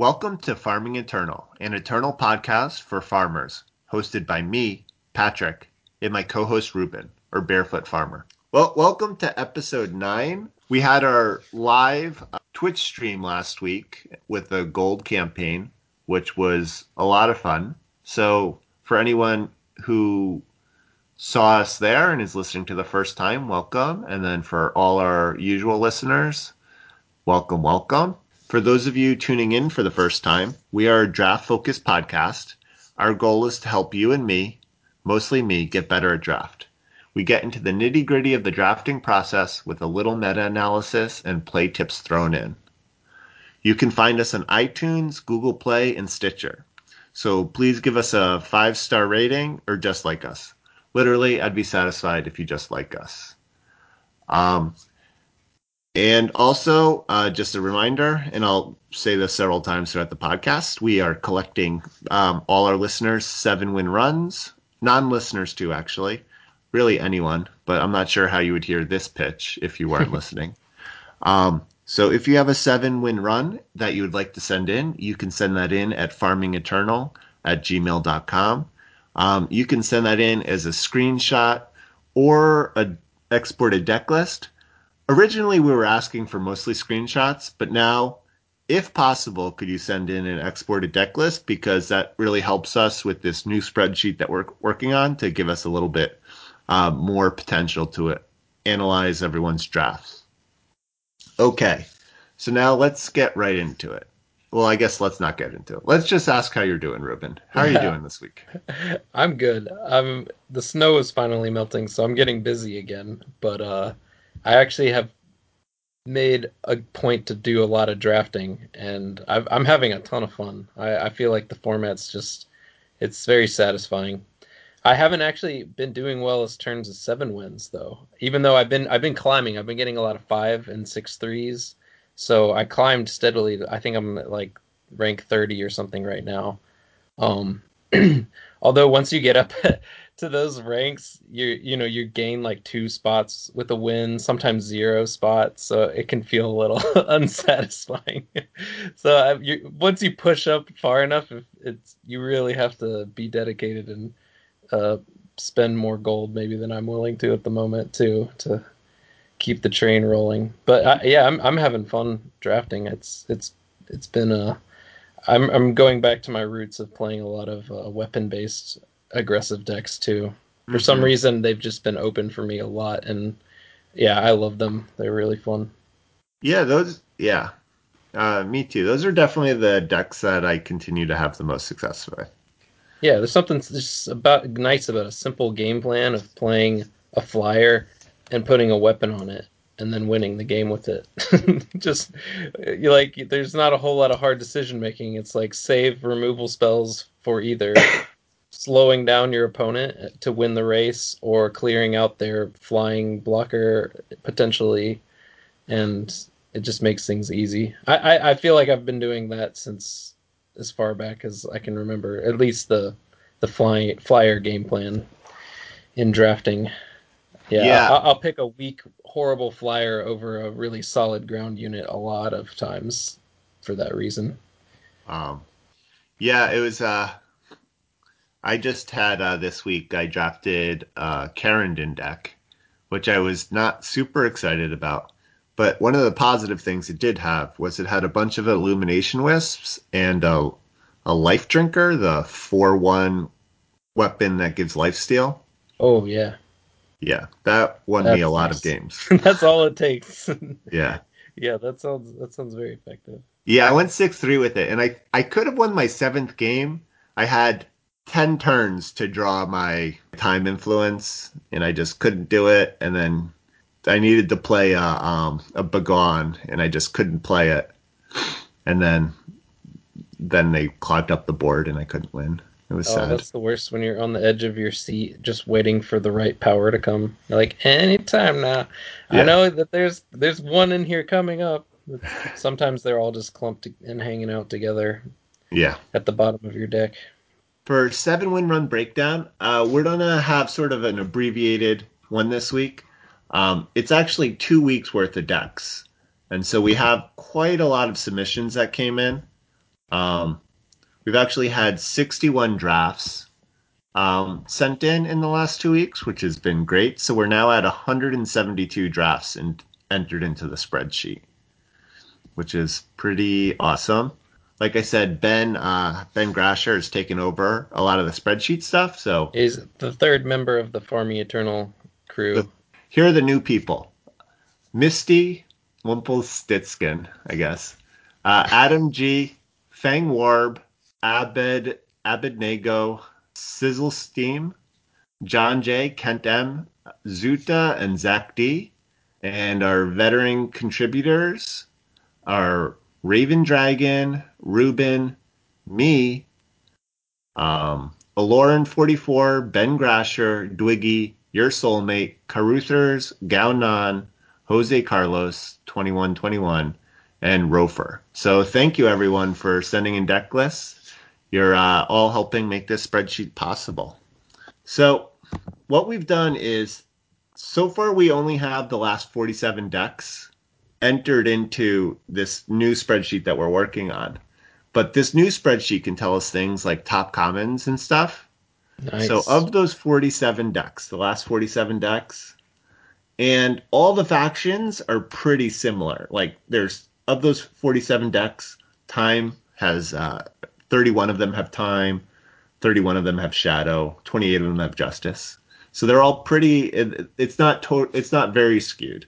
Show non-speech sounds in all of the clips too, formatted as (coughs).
Welcome to Farming Eternal, an eternal podcast for farmers, hosted by me, Patrick, and my co-host Ruben, or Barefoot Farmer. Well, welcome to episode nine. We had our live uh, Twitch stream last week with the gold campaign, which was a lot of fun. So, for anyone who saw us there and is listening to the first time, welcome. And then for all our usual listeners, welcome, welcome. For those of you tuning in for the first time, we are a draft focused podcast. Our goal is to help you and me, mostly me, get better at draft. We get into the nitty gritty of the drafting process with a little meta analysis and play tips thrown in. You can find us on iTunes, Google Play, and Stitcher. So please give us a five star rating or just like us. Literally, I'd be satisfied if you just like us. Um, and also, uh, just a reminder, and I'll say this several times throughout the podcast, we are collecting um, all our listeners' seven win runs, non listeners too, actually. Really anyone, but I'm not sure how you would hear this pitch if you weren't (laughs) listening. Um, so if you have a seven win run that you would like to send in, you can send that in at farmingeternal at gmail.com. Um, you can send that in as a screenshot or a exported deck list originally we were asking for mostly screenshots, but now, if possible, could you send in an exported deck list because that really helps us with this new spreadsheet that we're working on to give us a little bit uh, more potential to it, analyze everyone's drafts. Okay, so now let's get right into it. Well, I guess let's not get into it. Let's just ask how you're doing, Ruben. How are you (laughs) doing this week? I'm good. I'm the snow is finally melting, so I'm getting busy again. But uh, I actually have made a point to do a lot of drafting, and i am having a ton of fun. I, I feel like the format's just it's very satisfying. I haven't actually been doing well as turns of seven wins though. Even though I've been I've been climbing, I've been getting a lot of five and six threes. So I climbed steadily. I think I'm at like rank 30 or something right now. Um, (clears throat) although once you get up (laughs) to those ranks, you you know you gain like two spots with a win, sometimes zero spots, so it can feel a little (laughs) unsatisfying. (laughs) so uh, you, once you push up far enough, it's you really have to be dedicated and uh, spend more gold maybe than I'm willing to at the moment too to keep the train rolling. But I, yeah, I'm I'm having fun drafting. It's it's it's been a I'm I'm going back to my roots of playing a lot of uh, weapon based aggressive decks too. For mm-hmm. some reason, they've just been open for me a lot, and yeah, I love them. They're really fun. Yeah, those. Yeah, uh, me too. Those are definitely the decks that I continue to have the most success with. Yeah, there's something just about nice about a simple game plan of playing a flyer and putting a weapon on it and then winning the game with it. (laughs) just you like there's not a whole lot of hard decision making. It's like save removal spells for either (coughs) slowing down your opponent to win the race or clearing out their flying blocker potentially. And it just makes things easy. I, I, I feel like i've been doing that since as far back as i can remember at least the the flying flyer game plan in drafting. Yeah, yeah. I'll, I'll pick a weak horrible flyer over a really solid ground unit a lot of times for that reason. Um yeah it was uh I just had uh, this week. I drafted uh, Kerendon deck, which I was not super excited about. But one of the positive things it did have was it had a bunch of illumination wisps and a, a life drinker, the four one weapon that gives life steal. Oh yeah. Yeah, that won That's me a lot nice. of games. (laughs) That's all it takes. (laughs) yeah. Yeah, that sounds that sounds very effective. Yeah, I went six three with it, and I I could have won my seventh game. I had 10 turns to draw my time influence and I just couldn't do it and then I needed to play a, um, a Bagon and I just couldn't play it and then then they clogged up the board and I couldn't win. It was oh, sad. That's the worst when you're on the edge of your seat just waiting for the right power to come. You're like anytime now. Yeah. I know that there's there's one in here coming up. Sometimes they're all just clumped and hanging out together. Yeah. At the bottom of your deck for seven win run breakdown, uh, we're gonna have sort of an abbreviated one this week. Um, it's actually two weeks worth of decks, and so we have quite a lot of submissions that came in. Um, we've actually had 61 drafts um, sent in in the last two weeks, which has been great. So we're now at 172 drafts and entered into the spreadsheet, which is pretty awesome. Like I said, Ben uh, Ben Grasher has taken over a lot of the spreadsheet stuff. So Is the third member of the Farming Eternal crew. The- here are the new people: Misty Wimpelstitskin, I guess, uh, Adam G, Fang Warb, Abed Abednego, Sizzle Steam, John J, Kent M, Zuta, and Zach D. And our veteran contributors are Raven Dragon, Ruben, me, um, Aloran44, Ben Grasher, Dwiggy, Your Soulmate, Caruthers, Gaunan, Jose Carlos, 2121, and Rofer. So thank you everyone for sending in deck lists. You're uh, all helping make this spreadsheet possible. So what we've done is so far we only have the last 47 decks entered into this new spreadsheet that we're working on. But this new spreadsheet can tell us things like top commons and stuff. Nice. So of those 47 decks, the last 47 decks, and all the factions are pretty similar. Like there's of those 47 decks, time has uh, 31 of them have time, 31 of them have shadow, 28 of them have justice. So they're all pretty. It, it's not to, it's not very skewed.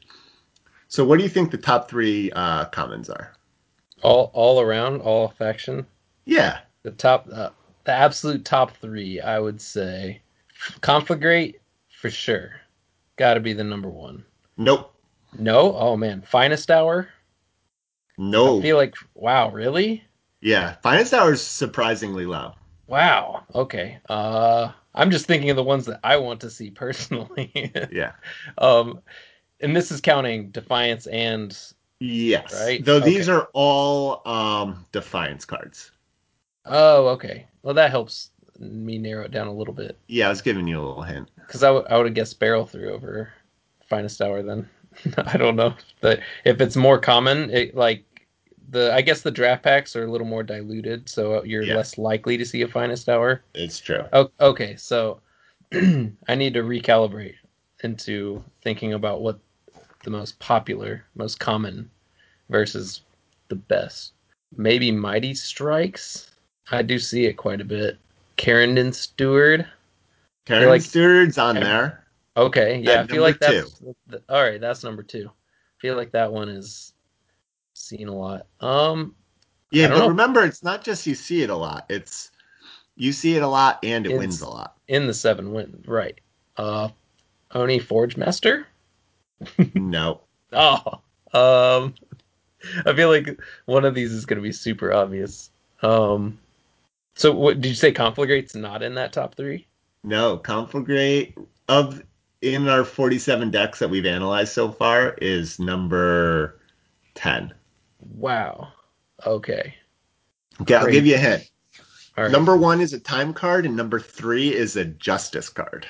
So what do you think the top three uh, commons are? all all around, all faction. Yeah, The top, uh, the absolute top three, I would say, Conflagrate for sure. Got to be the number one. nope, No, oh man, Finest Hour. no, I feel like wow, really? yeah. Finest hour is surprisingly low. Wow. Okay. Uh, I'm just thinking of the ones that I want to see personally. (laughs) Yeah. um, and this is counting Defiance and Yes. Right? Though these Okay. are all um, defiance cards. oh, okay. Well, that helps me narrow it down a little bit Yeah, I was giving you a little hint. because I would I would have guessed Barrel through over Finest Hour. Then (laughs) I don't know but if it's more common. It like the I guess the draft packs are a little more diluted, so you're Yeah. less likely to see a Finest Hour. It's true. Oh, okay, so (clears throat) I need to recalibrate into thinking about what the most popular, most common versus the best. Maybe Mighty Strikes. I do see it quite a bit. Carrington Steward. Karen like- Steward's on there. Okay, yeah, At I feel like that's th- all right. That's number two. I feel like that one is seen a lot. Um, Yeah, but know. remember, it's not just you see it a lot. It's you see it a lot and it It's- wins a lot. in the seven win right. Uh, Oni Forge Master. No. (laughs) Oh, um, I feel like one of these is going to be super obvious. Um, so what did you say? Conflagrate's not in that top three? No. Conflagrate of in our 47 decks that we've analyzed so far is number 10. Wow. Okay. Okay, I'll Great. give you a hint. All right. Number one is a time card, and number three is a justice card.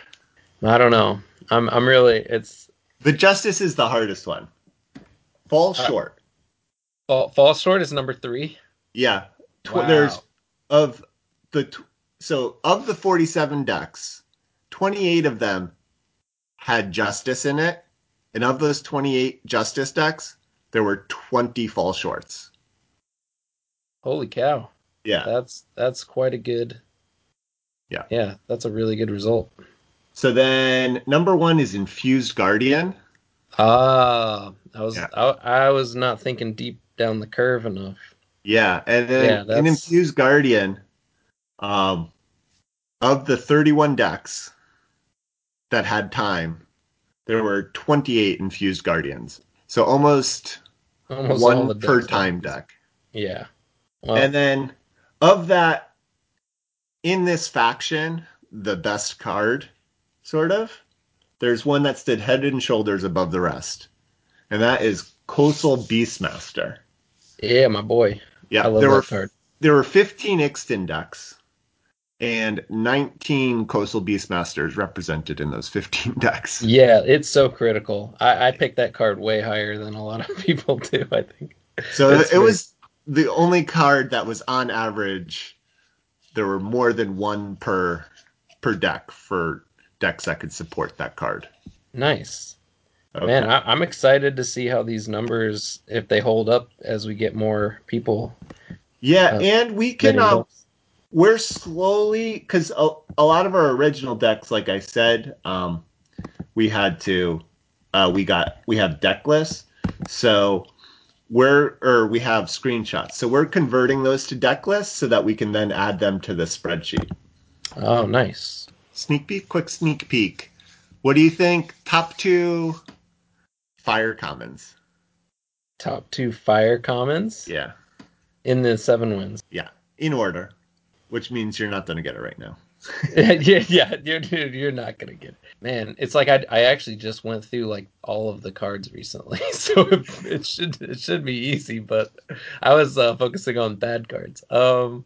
I don't know. I'm I'm really it's The justice is the hardest one. Fall Uh, short. fall, fall short is number three. Yeah. Tw- Wow. There's of the tw- so of the 47 decks, 28 of them had justice in it, and of those 28 justice decks, there were 20 fall shorts. Holy cow. Yeah. That's that's quite a good. Yeah. Yeah, that's a really good result. So then number 1 is infused guardian. Ah, I was Yeah. I, I was not thinking deep down the curve enough. Yeah, and then Yeah, in infused guardian um of the 31 decks that had time, there were 28 infused guardians. So almost Almost one per decks time deck. Yeah. Well, And then of that, in this faction, the best card, sort of, there's one that stood head and shoulders above the rest. And that is Coastal Beastmaster. yeah, my boy. Yeah, I love there that were card. there were 15 Ixtun decks and 19 Coastal Beastmasters represented in those 15 (laughs) decks. Yeah, it's so critical. I, I picked that card way higher than a lot of (laughs) people do. I think. So it was the only card that was on average, there were more than one per per deck for decks that could support that card. Nice. Okay. Man, I, I'm excited to see how these numbers, if they hold up as we get more people. yeah, uh, and we can um, we're slowly because a, a lot of our original decks, like I said, um, we had to uh, we got we have deck lists, so we're or we have screenshots, so we're converting those to deck lists so that we can then add them to the spreadsheet. Oh, nice. Sneak peek, quick sneak peek. What do you think? Top two fire commons. Top two fire commons Yeah, in the seven wins. yeah, in order, which means you're not to get it right now. (laughs) yeah, yeah, you're you're not gonna get it. Man, it's like I I actually just went through like all of the cards recently, (laughs) so it, it should it should be easy. But I was uh, focusing on bad cards. Um,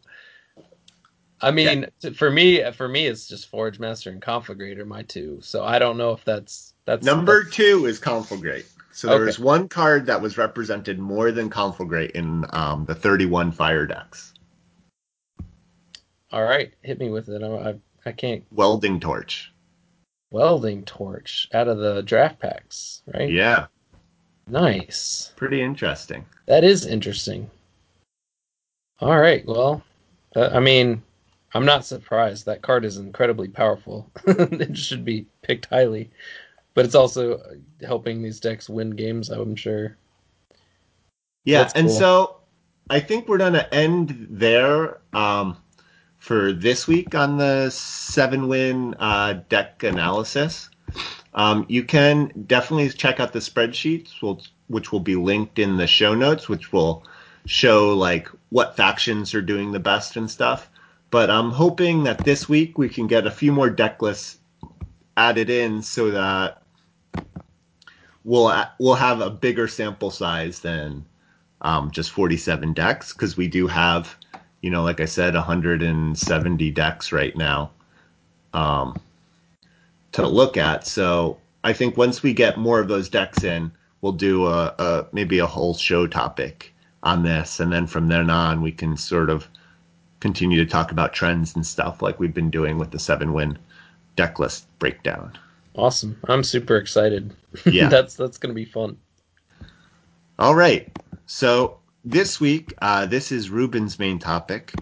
I mean, t- for me, for me, it's just Forge Master and Conflagrator, my two. So I don't know if that's that's Number that's- two is Conflagrate. So there Okay. was one card that was represented more than Conflagrate in um, the 31 fire decks. all right. Hit me with it. I I, I can't Welding Torch. welding torch out of the draft packs, right? Yeah, Nice. pretty interesting. That is interesting. All right. Well, uh, I mean, I'm not surprised. That card is incredibly powerful. (laughs) it should be picked highly, but it's also helping these decks win games. I'm sure. Yeah, That's and cool. so I think we're gonna end there um, for this week on the seven win uh, deck analysis. Um, you can definitely check out the spreadsheets, which, which will be linked in the show notes, which will show like what factions are doing the best and stuff. But I'm hoping that this week we can get a few more deck lists added in so that we'll we'll have a bigger sample size than um, just 47 decks because we do have, you know, like I said, 170 decks right now um, to look at. So I think once we get more of those decks in, we'll do a, a maybe a whole show topic on this, and then from then on we can sort of continue to talk about trends and stuff like we've been doing with the seven win deck list breakdown. Awesome. I'm super excited. (laughs) Yeah. that's that's gonna be fun. All right. So this week, uh, this is Ruben's main topic.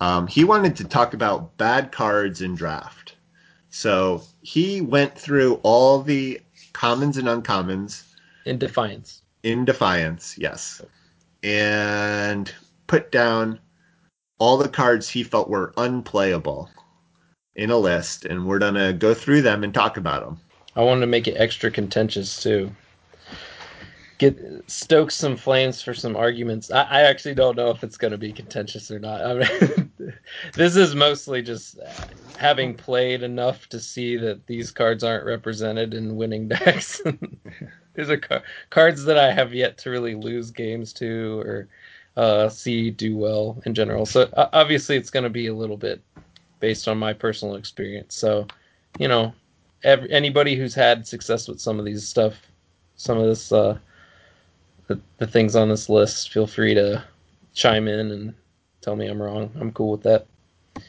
Um, he wanted to talk about bad cards in draft. So he went through all the commons and uncommons In Defiance. in Defiance, yes, and put down all the cards he felt were unplayable in a list, and we're gonna go through them and talk about them. I wanted to make it extra contentious too. Get stoke some flames for some arguments. I, I actually don't know if it's going to be contentious or not. (laughs) I mean, this is mostly just having played enough to see that these cards aren't represented in winning (laughs) decks. these are car- cards that I have yet to really lose games to or uh, see do well in general. So uh, obviously, it's going to be a little bit based on my personal experience. So, you know, anybody who's had success with some of these stuff, some of this, uh, the, the things on this list, feel free to chime in and tell me I'm wrong. I'm cool with that.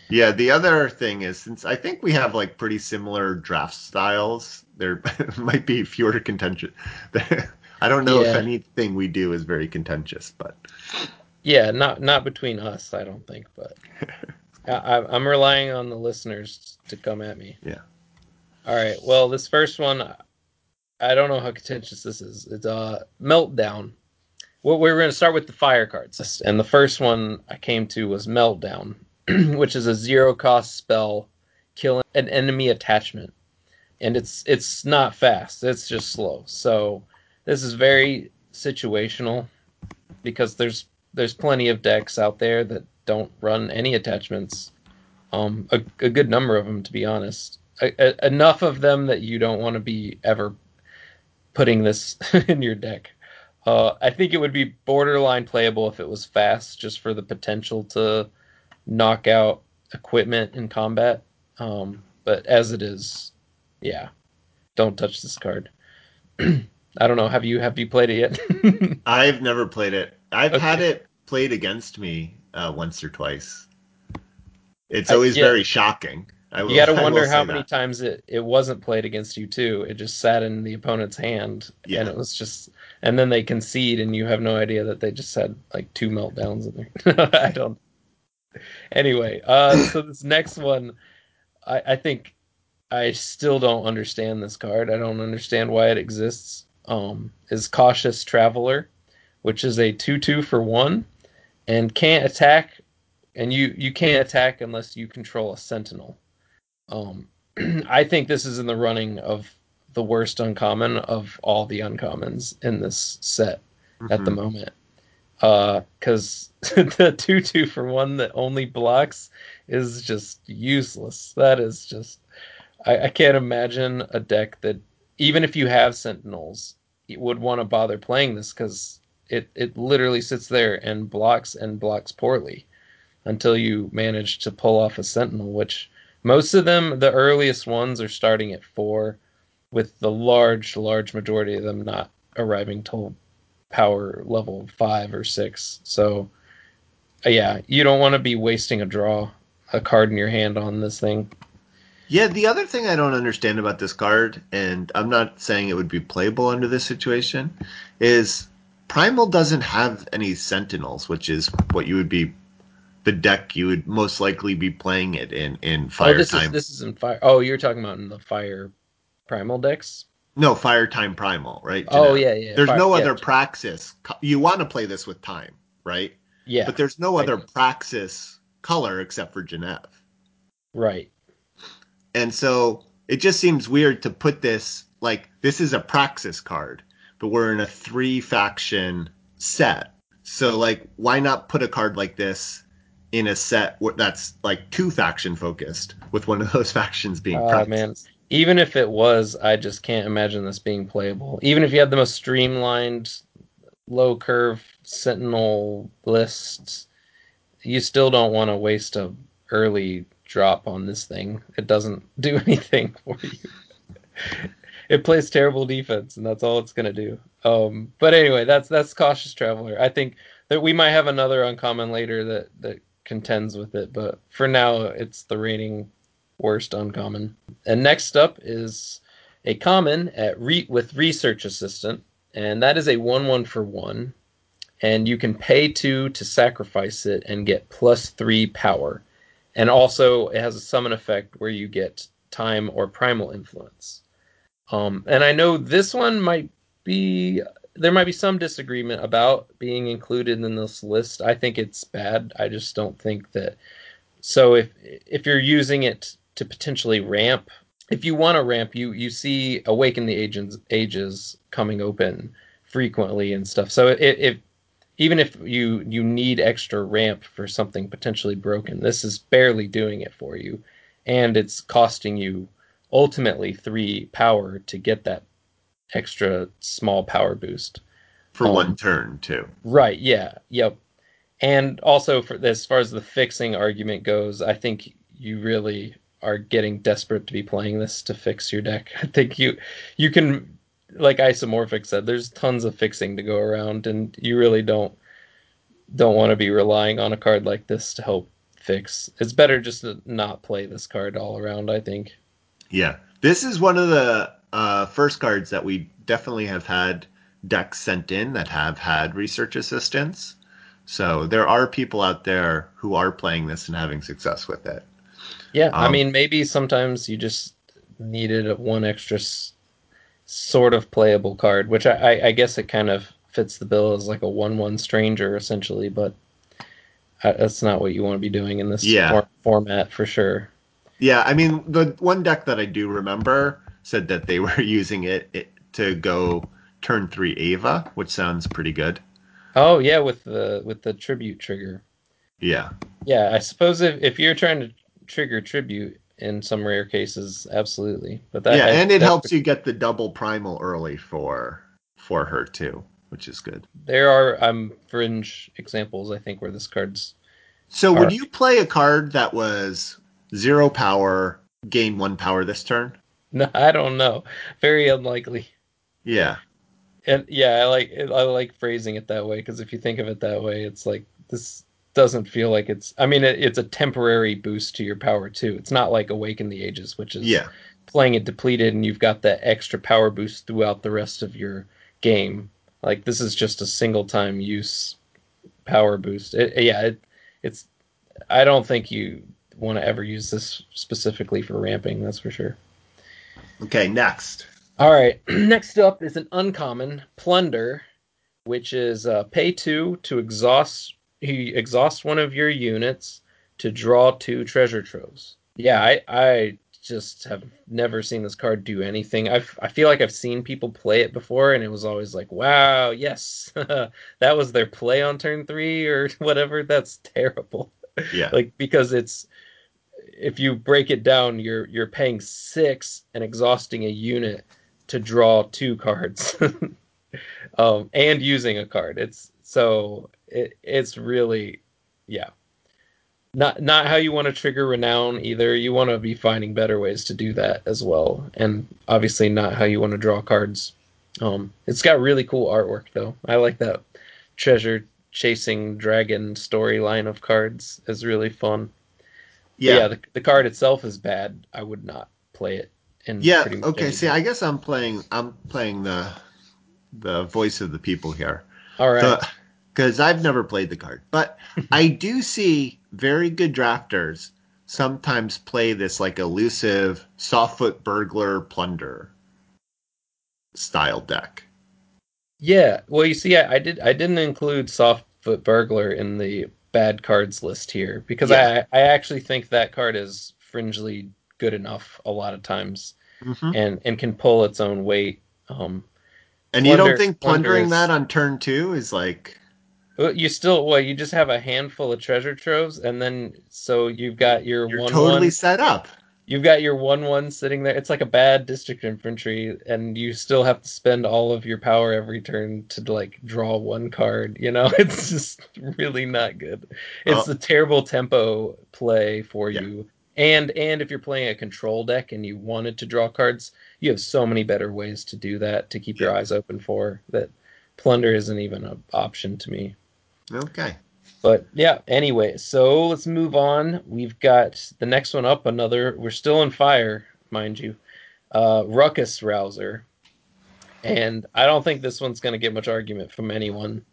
Yeah, the other thing is since I think we have like pretty similar draft styles, there (laughs) might be fewer contentious. (laughs) I don't know if anything we do is very contentious, but Yeah, not not between us, I don't think, but (laughs) I, I, I'm relying on the listeners to come at me. Yeah. All right. Well, this first one, I don't know how contentious this is. It's uh meltdown. Well, We're going to start with the fire cards, and the first one I came to was meltdown, (clears throat) which is a zero cost spell, killing an enemy attachment, and it's it's not fast. It's just slow. So this is very situational because there's there's plenty of decks out there that don't run any attachments. Um, a, a good number of them, to be honest. A, a, enough of them that you don't want to be ever putting this (laughs) in your deck. Uh, I think it would be borderline playable if it was fast, just for the potential to knock out equipment in combat. Um, but as it is, yeah, don't touch this card. (clears throat) I don't know. Have you have you played it yet? (laughs) I've never played it. I've Okay. had it played against me uh, once or twice. It's always yeah. very shocking. I will, You got to wonder how many that. times it, it wasn't played against you too. It just sat in the opponent's hand, Yeah. and it was just, and then they concede, and you have no idea that they just had like two meltdowns in there. (laughs) I don't. Anyway, uh, so this next one, I, I think I still don't understand this card. I don't understand why it exists. Um, is cautious traveler, which is a two-two for one, and can't attack, and you you can't attack unless you control a sentinel. Um, (clears throat) I think this is in the running of the worst uncommon of all the uncommons in this set at the Mhm. moment. Because (laughs) the 2 2 for one that only blocks is just useless. That is just. I, I can't imagine a deck that, even if you have Sentinels, you would want to bother playing this because it, it literally sits there and blocks and blocks poorly until you manage to pull off a Sentinel, which most of them, the earliest ones, are starting at four, with the large, large majority of them not arriving till power level five or six. So, yeah, you don't want to be wasting a draw, a card in your hand on this thing. Yeah, the other thing I don't understand about this card, and I'm not saying it would be playable under this situation, is Primal doesn't have any Sentinels, which is what you would be, the deck you would most likely be playing it in in oh, Fire oh, this Time. is this is in fire. Oh, you're talking about in the fire primal decks. No, Fire Time Primal, right? Oh yeah, yeah. There's fire- no yeah, other Praxis. You want to play this with Time, right? Yeah, But there's no other Praxis color except for Genev. right. And so it just seems weird to put this like this is a Praxis card, but we're in a three faction set. So like why not put a card like this in a set that's like two faction focused with one of those (laughs) factions being ah, Praxis? man, even if it was, I just can't imagine this being playable. Even if you had the most streamlined, low curve Sentinel lists, you still don't want to waste a early drop on this thing. It doesn't do (laughs) anything for you. it plays terrible defense, and that's all it's gonna do. Um, but anyway, that's that's cautious traveler. I think that we might have another uncommon later that that contends with it, but for now, it's the reigning worst uncommon. And next up is a common at re- with research assistant, and that is a one one for one, and you can pay two to sacrifice it and get plus three power, and also it has a summon effect where you get time or primal influence. Um, and I know this one might be there might be some disagreement about being included in this list. I think it's bad. I just don't think that. So if if you're using it to potentially ramp, if you want to ramp, you you see awaken the ages ages coming open frequently and stuff. So it, if even if you you need extra ramp for something potentially broken, this is barely doing it for you, and it's costing you ultimately three power to get that extra small power boost. for Um, one turn too. Right. Yeah. Yep. And also, for as far as the fixing argument goes, I think you really are getting desperate to be playing this to fix your deck. (laughs) I think you you can, like Isomorphic said, there's tons of fixing to go around, and you really don't don't want to be relying on a card like this to help fix. It's better just to not play this card all around. I think. Yeah, this is one of the uh, first cards that we definitely have had decks sent in that have had research assistance. So there are people out there who are playing this and having success with it. Yeah, I Um, mean, maybe sometimes you just needed one extra s- sort of playable card, which I, I, I guess it kind of fits the bill as like a one-one stranger essentially, but uh, that's not what you want to be doing in this Yeah. for- format for sure. Yeah, I mean the one deck that I do remember said that they (laughs) were using it, it to go turn three Ava, which sounds pretty good. Oh yeah, with the with the tribute trigger. Yeah, Yeah, I suppose if, if you're trying to trigger tribute in some rare cases, absolutely. But that yeah, I- and it helps you get the double primal early for for her too, which is good. There are um fringe examples I think where this card's So would you play a card that was zero power, gain one power this turn? (laughs) no, I don't know, very unlikely. Yeah. And yeah, I like I like phrasing it that way because if you think of it that way, it's like this doesn't feel like it's. I mean, it, it's a temporary boost to your power too. It's not like Awaken the Ages, which is Yeah. playing it depleted and you've got that extra power boost throughout the rest of your game. Like this is just a single time use power boost. It, yeah, it, it's. I don't think you want to ever use this specifically for ramping. That's for sure. Okay, next. All right. (clears throat) Next up is an uncommon plunder, which is uh, pay two to exhaust. You exhausts one of your units to draw two treasure troves. Yeah, I I just have never seen this card do anything. I I feel like I've seen people play it before, and it was always like, wow, yes, (laughs) that was their play on turn three or (laughs) whatever. That's terrible Yeah. like because it's if you break it down you're you're paying six and exhausting a unit to draw two cards (laughs) um and using a card it's so it, it's really yeah not not how you want to trigger renown either you want to be finding better ways to do that as well and obviously not how you want to draw cards um it's got really cool artwork though i like that treasure chasing dragon storyline of cards is really fun yeah. yeah, the, the card itself is bad. I would not play it. In Yeah. Okay. See. I guess I'm playing. I'm playing the the voice of the people here. all right. Because I've never played the card, but (laughs) I do see very good drafters sometimes play this like elusive softfoot burglar plunder style deck. yeah. Well, you see, I, I did. I didn't include Softfoot Burglar in the bad cards list here because Yeah. I I actually think that card is fringely good enough a lot of times Mhm. and and can pull its own weight. Um, And you don't Plunder- think plunder plundering that on turn two is like Uh, you still well, you just have a handful of treasure troves, and then so you've got your you're one totally one set up? You've got your one one sitting there. It's like a bad district infantry, and you still have to spend all of your power every turn to like draw one card. You know, (laughs) it's just really not good. It's Oh. a terrible tempo play for Yeah. you. And and if you're playing a control deck and you wanted to draw cards, you have so many better ways to do that to keep your eyes open for that. Plunder isn't even an option to me. Okay. But yeah, anyway, so let's move on. We've got the next one up, another we're still on fire, mind you. Uh Ruckus Rouser. And I don't think this one's gonna get much argument from anyone.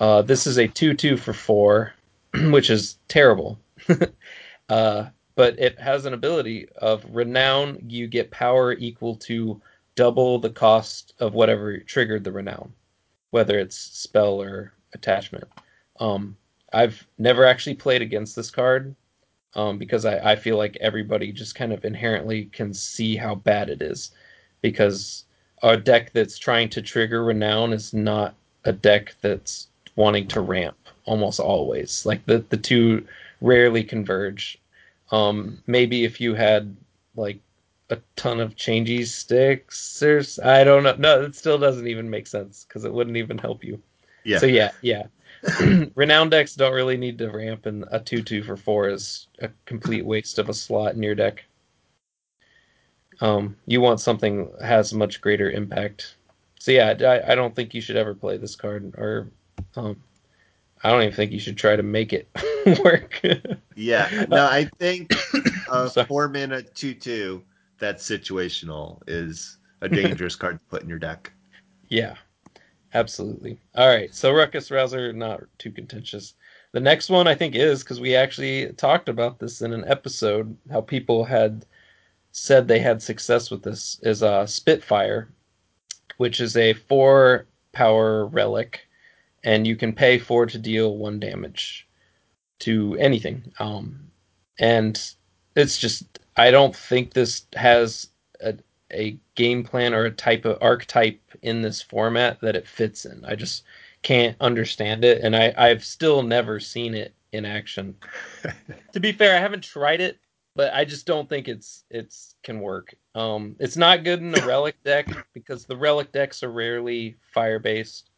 Uh this is a two two for four, (clears throat) which is terrible. (laughs) uh but it has an ability of renown, you get power equal to double the cost of whatever triggered the renown, whether it's spell or attachment. Um I've never actually played against this card um, because I, I feel like everybody just kind of inherently can see how bad it is. Because a deck that's trying to trigger renown is not a deck that's wanting to ramp almost always. Like the, the two rarely converge. Um, maybe if you had like a ton of changey sticks, there's I don't know. No, it still doesn't even make sense because it wouldn't even help you. Yeah. So yeah, yeah. (clears throat) Renowned decks don't really need to ramp, and a two-two for four is a complete waste of a slot in your deck. Um, you want something that has much greater impact. So yeah, I, I don't think you should ever play this card, or um, I don't even think you should try to make it (laughs) work. Yeah. No, I think a (laughs) four mana two two that's situational is a dangerous card to put in your deck. (laughs) Yeah, absolutely. All right, so Ruckus Rouser, not too contentious. The next one I think is because we actually talked about this in an episode, how people had said they had success with this is uh, Spitfire, which is a four power relic, and you can pay four to deal one damage to anything. Um, and it's just I don't think this has a a game plan or a type of archetype in this format that it fits in. I just can't understand it, and I I've still never seen it in action. (laughs) to be fair, I haven't tried it, but I just don't think it's it's can work. Um, it's not good in a (coughs) relic deck because the relic decks are rarely fire based.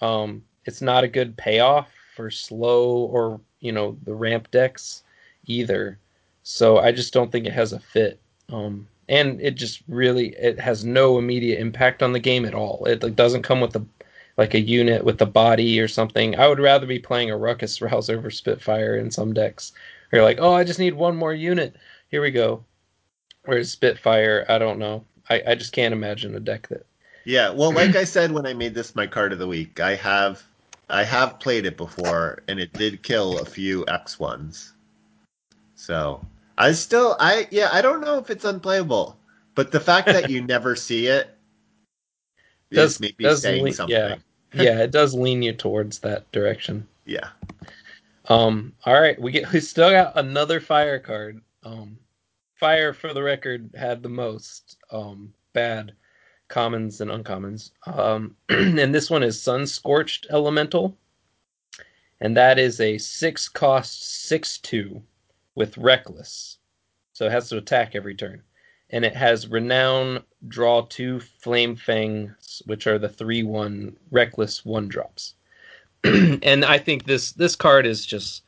Um, it's not a good payoff for slow or you know the ramp decks either. So I just don't think it has a fit. Um, and it just really it has no immediate impact on the game at all. It like, doesn't come with a like a unit with a body or something. I would rather be playing a Ruckus (laughs) Rouse over Spitfire in some decks. Or you're like, oh, I just need one more unit. Here we go. Whereas Spitfire, I don't know. I, I just can't imagine a deck that. Yeah, well, like (clears throat) I said when I made this my card of the week, I have I have played it before, and it did kill a few X ones. So I still, I yeah, I don't know if it's unplayable, but the fact that you (laughs) never see it Does- is maybe does saying le- something. yeah. (laughs) yeah, it does lean you towards that direction. yeah. Um, all right, we get we still got another fire card. Um, fire for the record had the most um bad commons and uncommons. Um, (clears throat) and this one is Sun Scorched Elemental, and that is a six cost six two with Reckless, so it has to attack every turn, and it has Renown, draw two Flame Fangs, which are the three one Reckless one drops. (clears throat) and I think this this card is just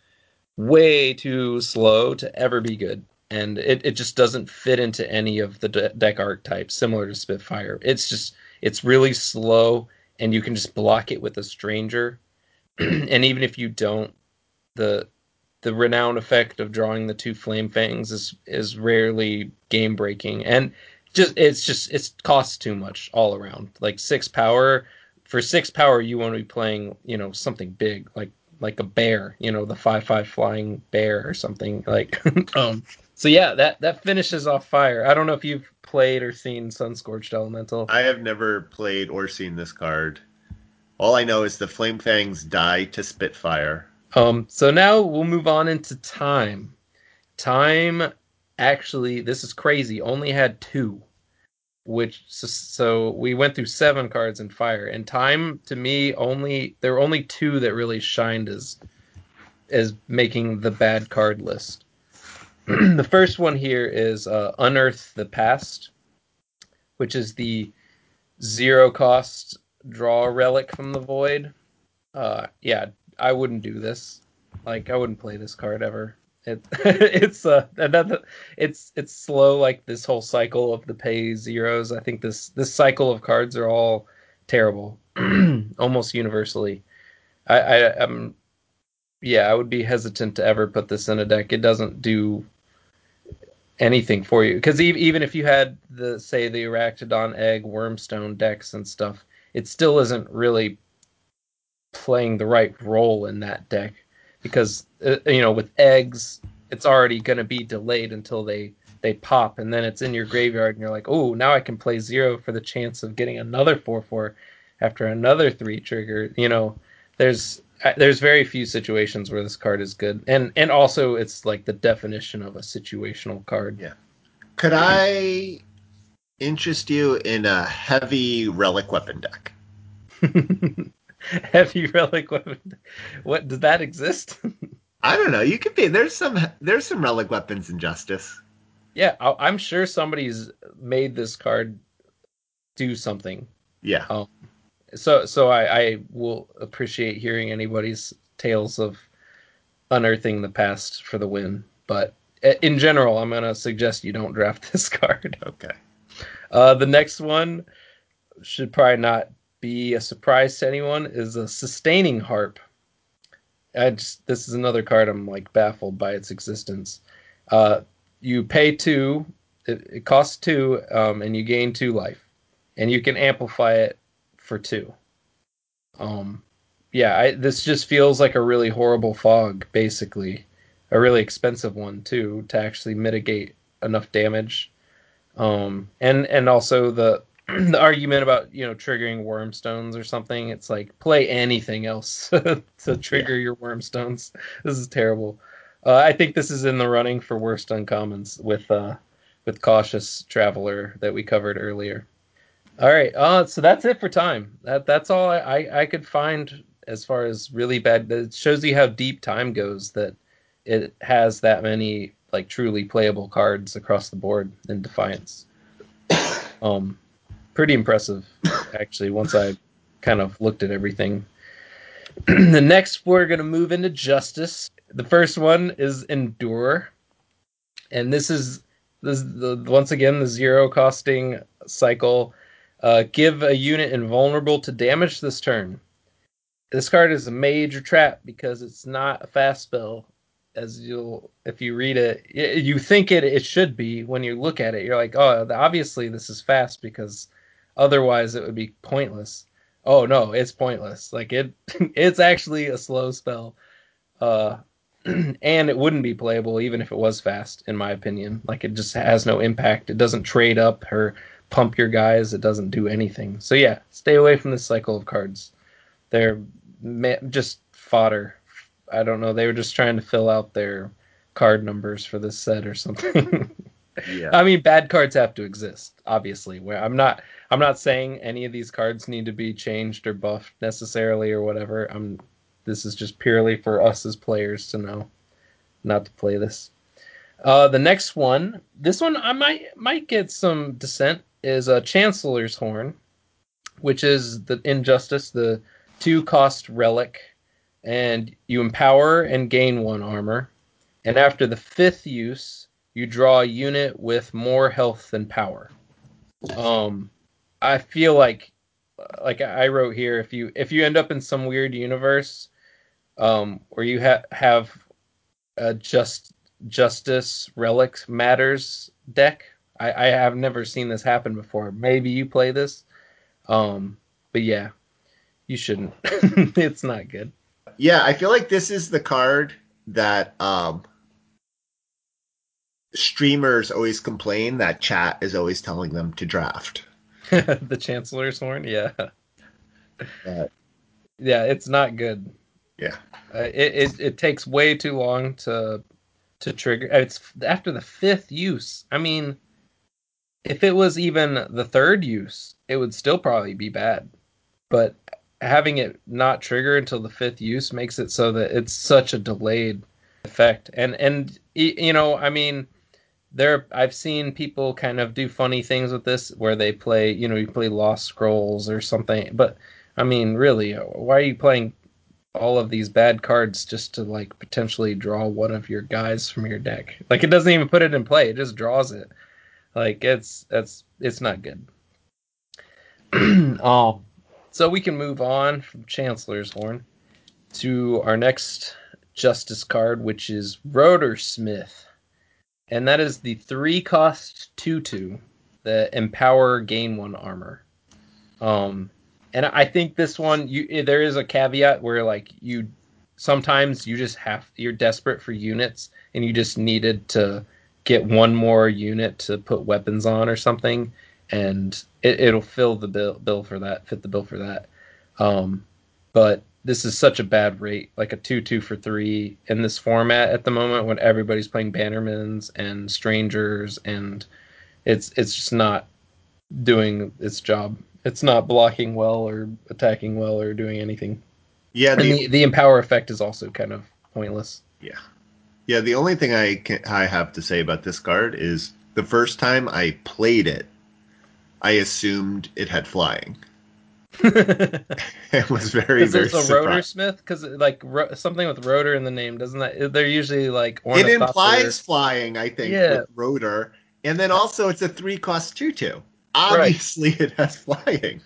way too slow to ever be good, and it, it just doesn't fit into any of the de- deck archetypes similar to Spitfire. It's just it's really slow, and you can just block it with a stranger, (clears throat) and even if you don't, the the renown effect of drawing the two flame fangs is is rarely game breaking, and just it's just it costs too much all around. Like six power for six power, you want to be playing, you know, something big, like like a bear, you know, the five five flying bear or something like. (laughs) um. So yeah, that that finishes off fire. I don't know if you've played or seen Sun Scorched Elemental. I have never played or seen this card. All I know is the Flame Fangs die to Spitfire. Um. So now we'll move on into time. Time, actually, this is crazy. Only had two, which so, so we went through seven cards in fire. And time to me only there were only two that really shined as as making the bad card list. (clears throat) the first one here is uh, Unearth the Past, which is the zero cost draw relic from the void. Uh, yeah, I wouldn't do this. Like, I wouldn't play this card ever. It, (laughs) it's uh, another, it's it's slow like this whole cycle of the pay zeros. I think this this cycle of cards are all terrible, (clears throat) almost universally. I, I am yeah, I would be hesitant to ever put this in a deck. It doesn't do anything for you because even if you had the say the Arachnodon egg wormstone decks and stuff, it still isn't really playing the right role in that deck because uh, you know with eggs it's already going to be delayed until they they pop and then it's in your graveyard and you're like oh now i can play zero for the chance of getting another 4-4 after another 3 trigger you know there's uh, there's very few situations where this card is good and and also it's like the definition of a situational card Yeah. Could I interest you in a heavy relic weapon deck? (laughs) (laughs) heavy relic weapon what does that exist I don't know. You could be there's some there's some relic weapons in Justice. Yeah, I- I'm sure somebody's made this card do something. Yeah. Um, so so I, I will appreciate hearing anybody's tales of unearthing the past for the win. But in general, I'm gonna suggest you don't draft (laughs) this card. Okay. Uh, the next one should probably not be a surprise to anyone. Is a sustaining harp. I just this is another card I'm like baffled by its existence. Uh, you pay two, it, it costs two, um, and you gain two life, and you can amplify it for two. Um, yeah, I, this just feels like a really horrible fog, basically, a really expensive one too to actually mitigate enough damage. Um, and and also the the argument about you know triggering wormstones or something. It's like play anything else (laughs) to trigger your wormstones. This is terrible. Uh, I think this is in the running for worst uncommons with uh, with cautious traveler that we covered earlier. All right, uh, so that's it for time. That that's all I, I, I could find as far as really bad. It shows you how deep time goes that it has that many like truly playable cards across the board in Defiance. (coughs) Um, pretty impressive actually. Once I kind of looked at everything. (clears throat) the next we're gonna move into Justice. The first one is Endure, and this is this is the once again the zero costing cycle. Uh, give a unit invulnerable to damage this turn. This card is a major trap because it's not a fast spell. As you'll, if you read it, you think it it should be. When you look at it, you're like, oh, obviously this is fast because otherwise it would be pointless. Oh no, it's pointless. Like it, (laughs) it's actually a slow spell. Uh, (clears throat) and it wouldn't be playable even if it was fast, in my opinion. Like it just has no impact. It doesn't trade up or pump your guys. It doesn't do anything. So yeah, stay away from this cycle of cards. They're just fodder. I don't know. They were just trying to fill out their card numbers for this set or something. (laughs) yeah. I mean, bad cards have to exist, obviously. Where I'm not, I'm not saying any of these cards need to be changed or buffed necessarily or whatever. I'm this is just purely for us as players to know, not to play this. Uh, the next one, this one I might might get some dissent, is a Chancellor's Horn, which is the Injustice, the two cost relic, and you empower and gain one armor. And after the fifth use, you draw a unit with more health than power. Um, I feel like, like I wrote here, if you if you end up in some weird universe um, where you ha- have a just justice relics matters deck. I, I have never seen this happen before. Maybe you play this, um, but yeah, you shouldn't. (laughs) it's not good. Yeah, I feel like this is the card that um, streamers always complain that chat is always telling them to draft. (laughs) the Chancellor's Horn, yeah. yeah, it's not good. Yeah. Uh, it, it it takes way too long to to trigger. It's after the fifth use. I mean, if it was even the third use, it would still probably be bad. But having it not trigger until the fifth use makes it so that it's such a delayed effect. And and you know, I mean, there I've seen people kind of do funny things with this where they play, you know, you play Lost Scrolls or something. But I mean, really, why are you playing all of these bad cards just to like potentially draw one of your guys from your deck. Like it doesn't even put it in play; it just draws it. Like it's it's it's not good. (clears throat) um, so we can move on from Chancellor's Horn to our next Justice card, which is Rotor Smith, and that is the three cost two two, the Empower gain one armor. Um, and I think this one, you there is a caveat where like you sometimes you just have you're desperate for units and you just needed to get one more unit to put weapons on or something, and it, will fill the bill bill for that, fit the bill for that. Um, but this is such a bad rate, like a two two for three in this format at the moment when everybody's playing Bannermans and Strangers, and it's it's just not doing its job it's not blocking well or attacking well or doing anything. Yeah, the, the, the empower effect is also kind of pointless. Yeah, yeah. The only thing I can, I have to say about this card is the first time I played it, I assumed it had flying. (laughs) it was very very. Is a rotor smith? Because like ro- something with rotor in the name doesn't that? They're usually like. It implies flying, I think. Yeah. rotor, and then also it's a three cost two two obviously right. (laughs) it has flying.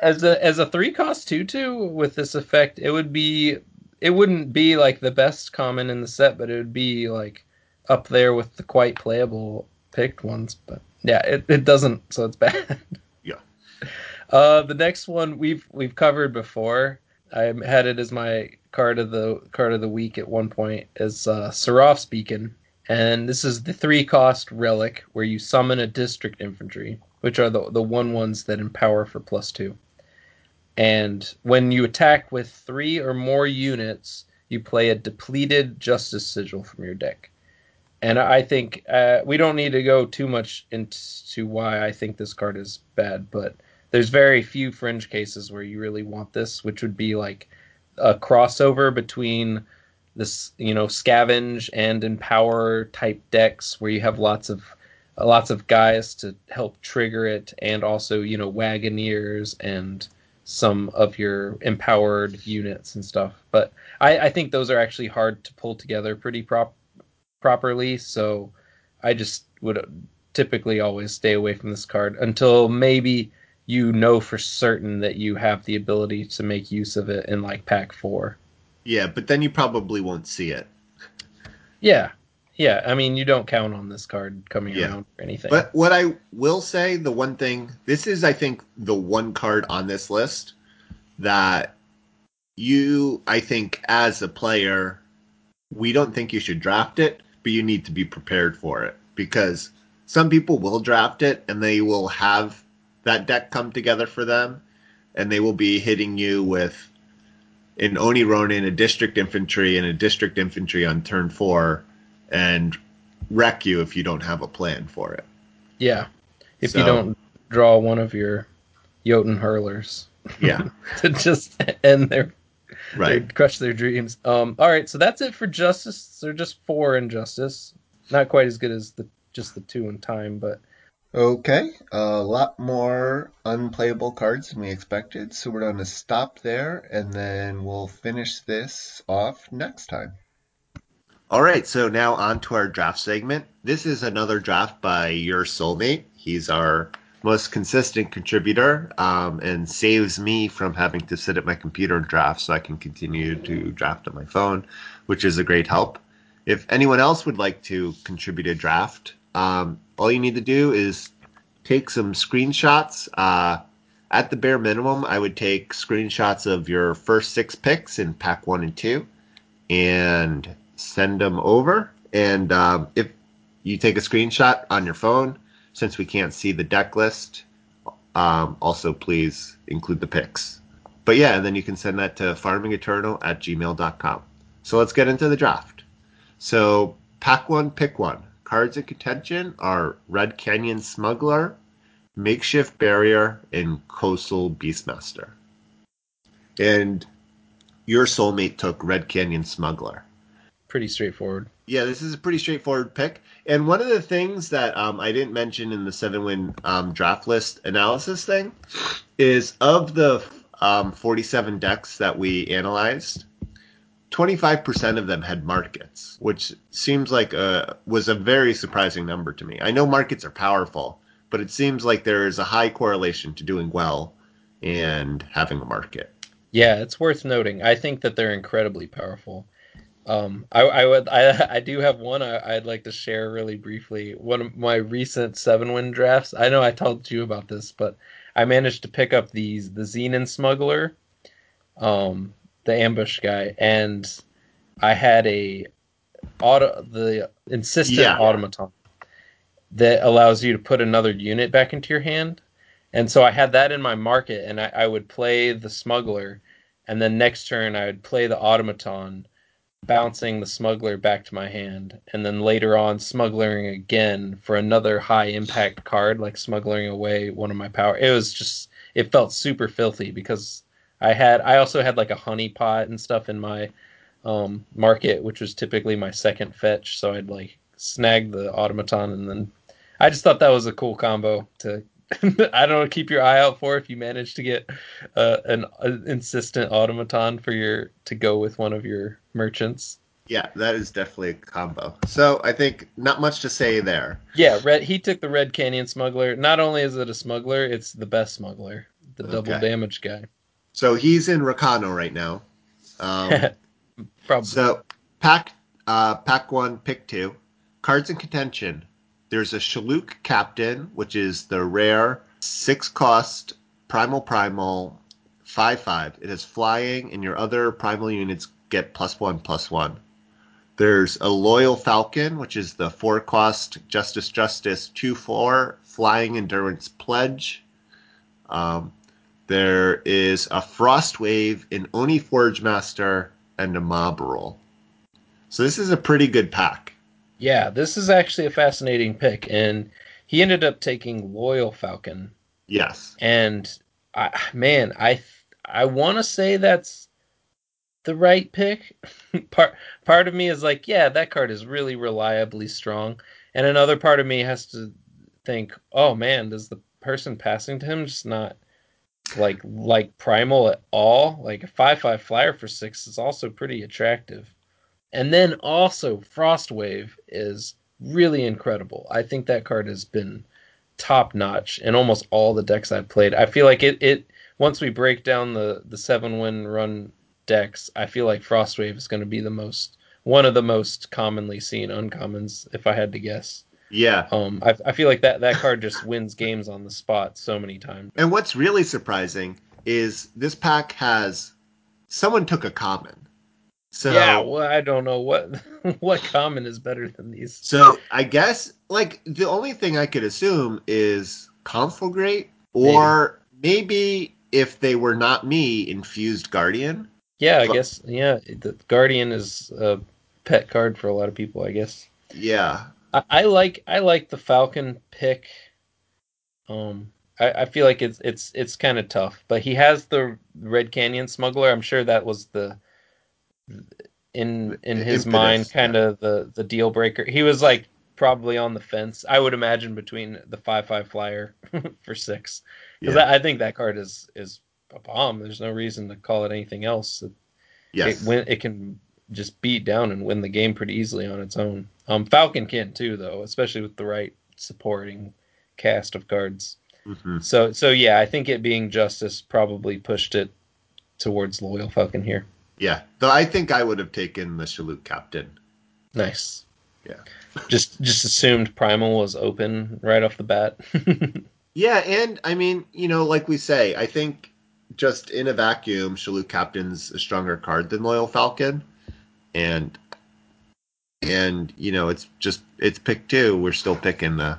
As a as a three cost two two with this effect, it would be it wouldn't be like the best common in the set, but it would be like up there with the quite playable picked ones. But yeah, it, it doesn't, so it's (laughs) bad. Uh, the next one we've we've covered before. I had it as my card of the card of the week at one point as uh, Seraph's Beacon, and this is the three cost relic where you summon a district infantry which are the the one ones that empower for plus two. And when you attack with three or more units, you play a depleted Justice Sigil from your deck. And I think uh, we don't need to go too much into why I think this card is bad, but there's very few fringe cases where you really want this, which would be like a crossover between this, you know, scavenge and empower type decks where you have lots of lots of guys to help trigger it, and also you know wagoneers and some of your empowered units and stuff. But I, I think those are actually hard to pull together pretty prop properly. So I just would typically always stay away from this card until maybe you know for certain that you have the ability to make use of it in like pack four. Yeah, but then you probably won't see it. Yeah, yeah. I mean, you don't count on this card coming Yeah. around or anything. But what I will say, the one thing, this is, I think, the one card on this list that you, I think, as a player, we don't think you should draft it, but you need to be prepared for it because some people will draft it and they will have that deck come together for them and they will be hitting you with an Oni Ronin, a district infantry, and a district infantry on turn four and wreck you if you don't have a plan for it. yeah, if you don't draw one of your Jotun hurlers Yeah, (laughs) to just end their right. Crush their dreams. Um, all right, so that's it for Justice. They're just four in Justice. Not quite as good as the just the two in time, but Okay, a lot more unplayable cards than we expected, so we're going to stop there and then we'll finish this off next time. All right, so now on to our draft segment. This is another draft by your soulmate. He's our most consistent contributor um, and saves me from having to sit at my computer and draft so I can continue to draft on my phone, which is a great help. If anyone else would like to contribute a draft, um, all you need to do is take some screenshots. Uh, at the bare minimum, I would take screenshots of your first six picks in pack one and two and send them over. And um, if you take a screenshot on your phone, since we can't see the deck list, um, also please include the picks. But yeah, and then you can send that to farmingeternal at gmail.com. So let's get into the draft. So, pack one, pick one. Cards in contention are Red Canyon Smuggler, Makeshift Barrier, and Coastal Beastmaster. And your soulmate took Red Canyon Smuggler. pretty straightforward. Yeah, this is a pretty straightforward pick. And one of the things that um, I didn't mention in the seven win um, draft list analysis thing is of the um, 47 decks that we analyzed, 25% of them had markets, which seems like a, was a very surprising number to me. I know markets are powerful, but it seems like there is a high correlation to doing well and having a market. Yeah, it's worth noting. I think that they're incredibly powerful. Um, I, I would, I, I do have one I, I'd like to share really briefly. One of my recent seven win drafts. I know I told you about this, but I managed to pick up these the Xenon Smuggler, um, the ambush guy, and I had a auto the insistent Yeah. automaton that allows you to put another unit back into your hand. And so I had that in my market, and I, I would play the smuggler, and then next turn I would play the automaton, bouncing the smuggler back to my hand, and then later on smuggling again for another high impact card, like smuggling away one of my power. It was just it felt super filthy because I had I also had like a honey pot and stuff in my um, market, which was typically my second fetch. So I'd like snag the automaton, and then I just thought that was a cool combo to. (laughs) I don't know. Keep your eye out for if you manage to get uh, an, an insistent automaton for your to go with one of your merchants. Yeah, that is definitely a combo. So I think not much to say there. Yeah, red. He took the Red Canyon Smuggler. Not only is it a smuggler, it's the best smuggler, the double damage guy. So he's in Rakano right now. Um, (laughs) Probably. so pack uh, pack one, pick two. Cards in contention. There's a Shaluk Captain, which is the rare six cost primal primal five five. It is flying, and your other primal units get plus one plus one. There's a Loyal Falcon, which is the four cost Justice Justice two four flying endurance pledge. Um, there is a Frost Wave, an Oni Forge Master, and a Mob Roll. So this is a pretty good pack. Yeah, this is actually a fascinating pick, and he ended up taking Loyal Falcon, Yes. and I, man, I I want to say that's the right pick. (laughs) part part of me is like, yeah, that card is really reliably strong, and another part of me has to think, oh man, does the person passing to him just not like like primal at all? Like a five five flyer for six is also pretty attractive. And then also Frostwave is really incredible. I think that card has been top notch in almost all the decks I've played. I feel like it it once we break down the the seven win run decks, I feel like Frostwave is going to be the most one of the most commonly seen uncommons if I had to guess. Yeah. Um, I, I feel like that that card just wins games on the spot so many times. And what's really surprising is this pack has someone took a common. So yeah, well, I don't know what (laughs) what common is better than these. So I guess like the only thing I could assume is Conflagrate or maybe. maybe if they were not me, infused Guardian. Yeah, I but, guess yeah, the Guardian is a pet card for a lot of people, I guess. Yeah. I, I like I like the Falcon pick. Um I, I feel like it's it's it's kind of tough, but he has the Red Canyon Smuggler. I'm sure that was the in in his Impetus, mind kind of yeah. the the deal breaker. He was like probably on the fence. I would imagine between the five five flyer (laughs) for six because yeah. I, I, think that card is is a bomb. There's no reason to call it anything else. It, yes, it, win, it can just beat down and win the game pretty easily on its own. Um, Falcon can too, though, especially with the right supporting cast of cards. Mm-hmm. So so yeah, I think it being Justice probably pushed it towards Loyal Falcon here. Yeah, though I think I would have taken the Shaloot Captain. Nice. Yeah. just just assumed Primal was open right off the bat. (laughs) yeah, and I mean, you know, like we say, I think just in a vacuum, Shaloot Captain's a stronger card than Loyal Falcon, and and you know, it's just it's pick two. We're still picking the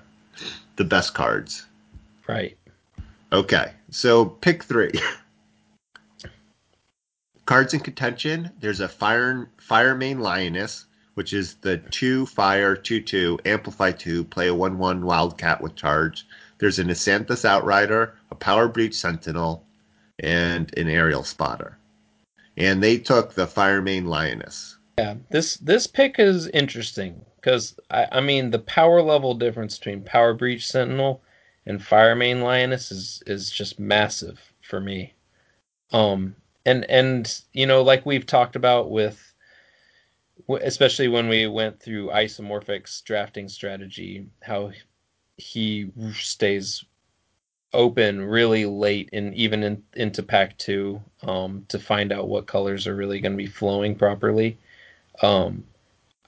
the best cards. Right. Okay, so pick three. (laughs) Cards in contention. There's a fire Firemane Lioness, which is the two fire two two amplify two play a one one wildcat with charge. There's an Asanthus Outrider, a Power Breach Sentinel, and an Aerial Spotter. And they took the Firemane Lioness. Yeah, this this pick is interesting because I, I mean the power level difference between Power Breach Sentinel and Firemane Lioness is is just massive for me. Um, and and you know like we've talked about with especially when we went through isomorphic's drafting strategy how he stays open really late and even in, into pack two um, to find out what colors are really going to be flowing properly um,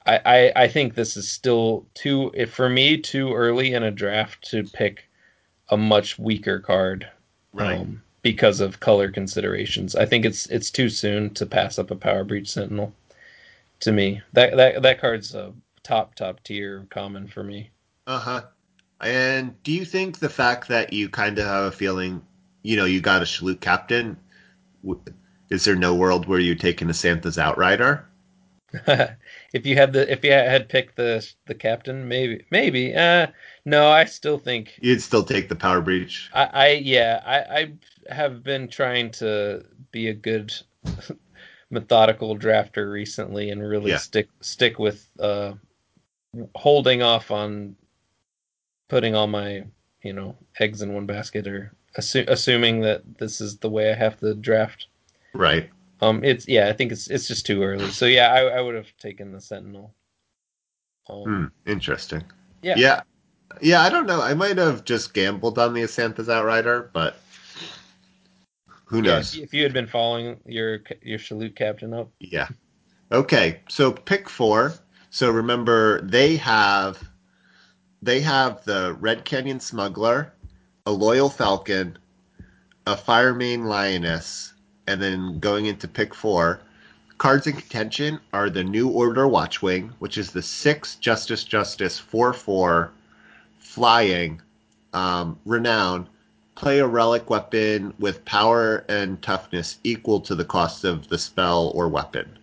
I, I, I think this is still too for me too early in a draft to pick a much weaker card right um, because of color considerations. I think it's it's too soon to pass up a Power Breach Sentinel. To me, that that that card's a top top tier common for me. Uh huh. And do you think the fact that you kind of have a feeling, you know, you got a Shaloot captain, is there no world where you take an Asanthus Outrider? (laughs) if you had the if you had picked the the captain, maybe maybe. Uh, no, I still think you'd still take the power breach. I, I yeah, I, I have been trying to be a good (laughs) methodical drafter recently and really yeah. stick stick with uh, holding off on putting all my you know eggs in one basket or assu- assuming that this is the way I have to draft. Right. Um. It's yeah. I think it's it's just too early. So yeah, I, I would have taken the Sentinel. Um, hmm, interesting. Yeah. Yeah. Yeah, I don't know. I might have just gambled on the Asanthus Outrider, but who knows? Yeah, if you had been following your your Shaloot captain up. Yeah. Okay, so pick four. So remember, they have they have the Red Canyon Smuggler, a Loyal Falcon, a Firemane Lioness, and then going into pick four. Cards in contention are the New Order Watchwing, which is the six Justice Justice four four flying, um, renown, play a relic weapon with power and toughness equal to the cost of the spell or weapon.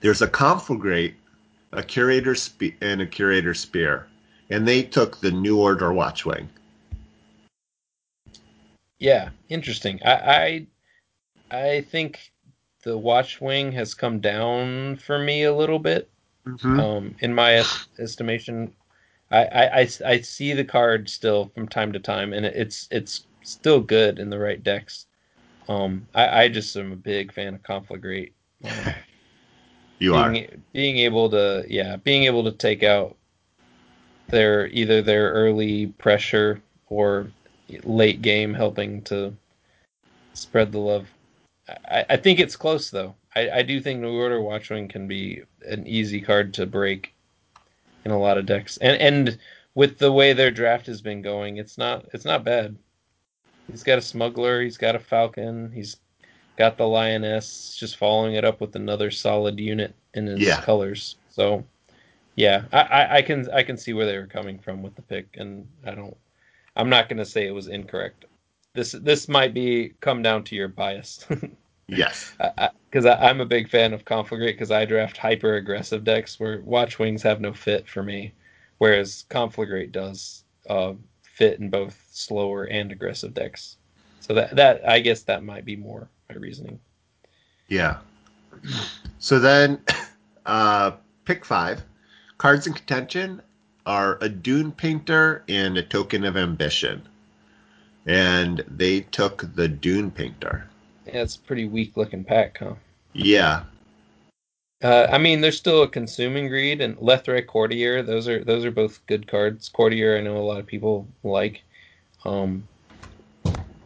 There's a conflagrate, a curator spe- and a curator spear, and they took the New Order Watchwing. Yeah, interesting. I, I, I think the watch wing has come down for me a little bit. Mm-hmm. Um, in my estimation, I, I, I, see the card still from time to time, and it's it's still good in the right decks. Um, I, I just am a big fan of Conflagrate. Um, (laughs) you being, are being able to yeah being able to take out their either their early pressure or late game helping to spread the love. I, I think it's close though. I, I do think New Order Watchwing can be an easy card to break in a lot of decks, and and with the way their draft has been going, it's not it's not bad. He's got a smuggler, he's got a falcon, he's got the lioness, just following it up with another solid unit in his Yeah. colors. So yeah, I, I, I can I can see where they were coming from with the pick, and I don't. I'm not going to say it was incorrect. This this might be come down to your bias, (laughs) Yes. because I, I'm a big fan of Conflagrate because I draft hyper aggressive decks where Watch Wings have no fit for me, whereas Conflagrate does uh, fit in both slower and aggressive decks. So that that I guess that might be more my reasoning. Yeah. So then, (coughs) uh, pick five. Cards in contention are a Dune Painter and a Token of Ambition. And they took the Dune Painter. Yeah, it's a pretty weak looking pack, huh? Yeah. Uh, I mean, there's still a consuming greed and Lethrai Courtier. Those are those are both good cards. Courtier, I know a lot of people like. Um,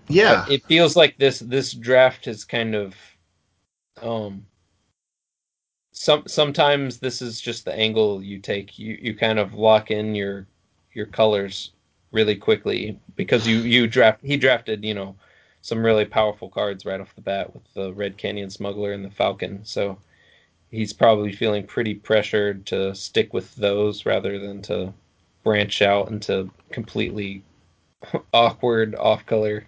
Yeah. it feels like this this draft is kind of, um, some sometimes this is just the angle you take. You you kind of lock in your your colors really quickly because you you draft he drafted you know some really powerful cards right off the bat with the Red Canyon Smuggler and the Falcon. So he's probably feeling pretty pressured to stick with those rather than to branch out into completely (laughs) awkward off color.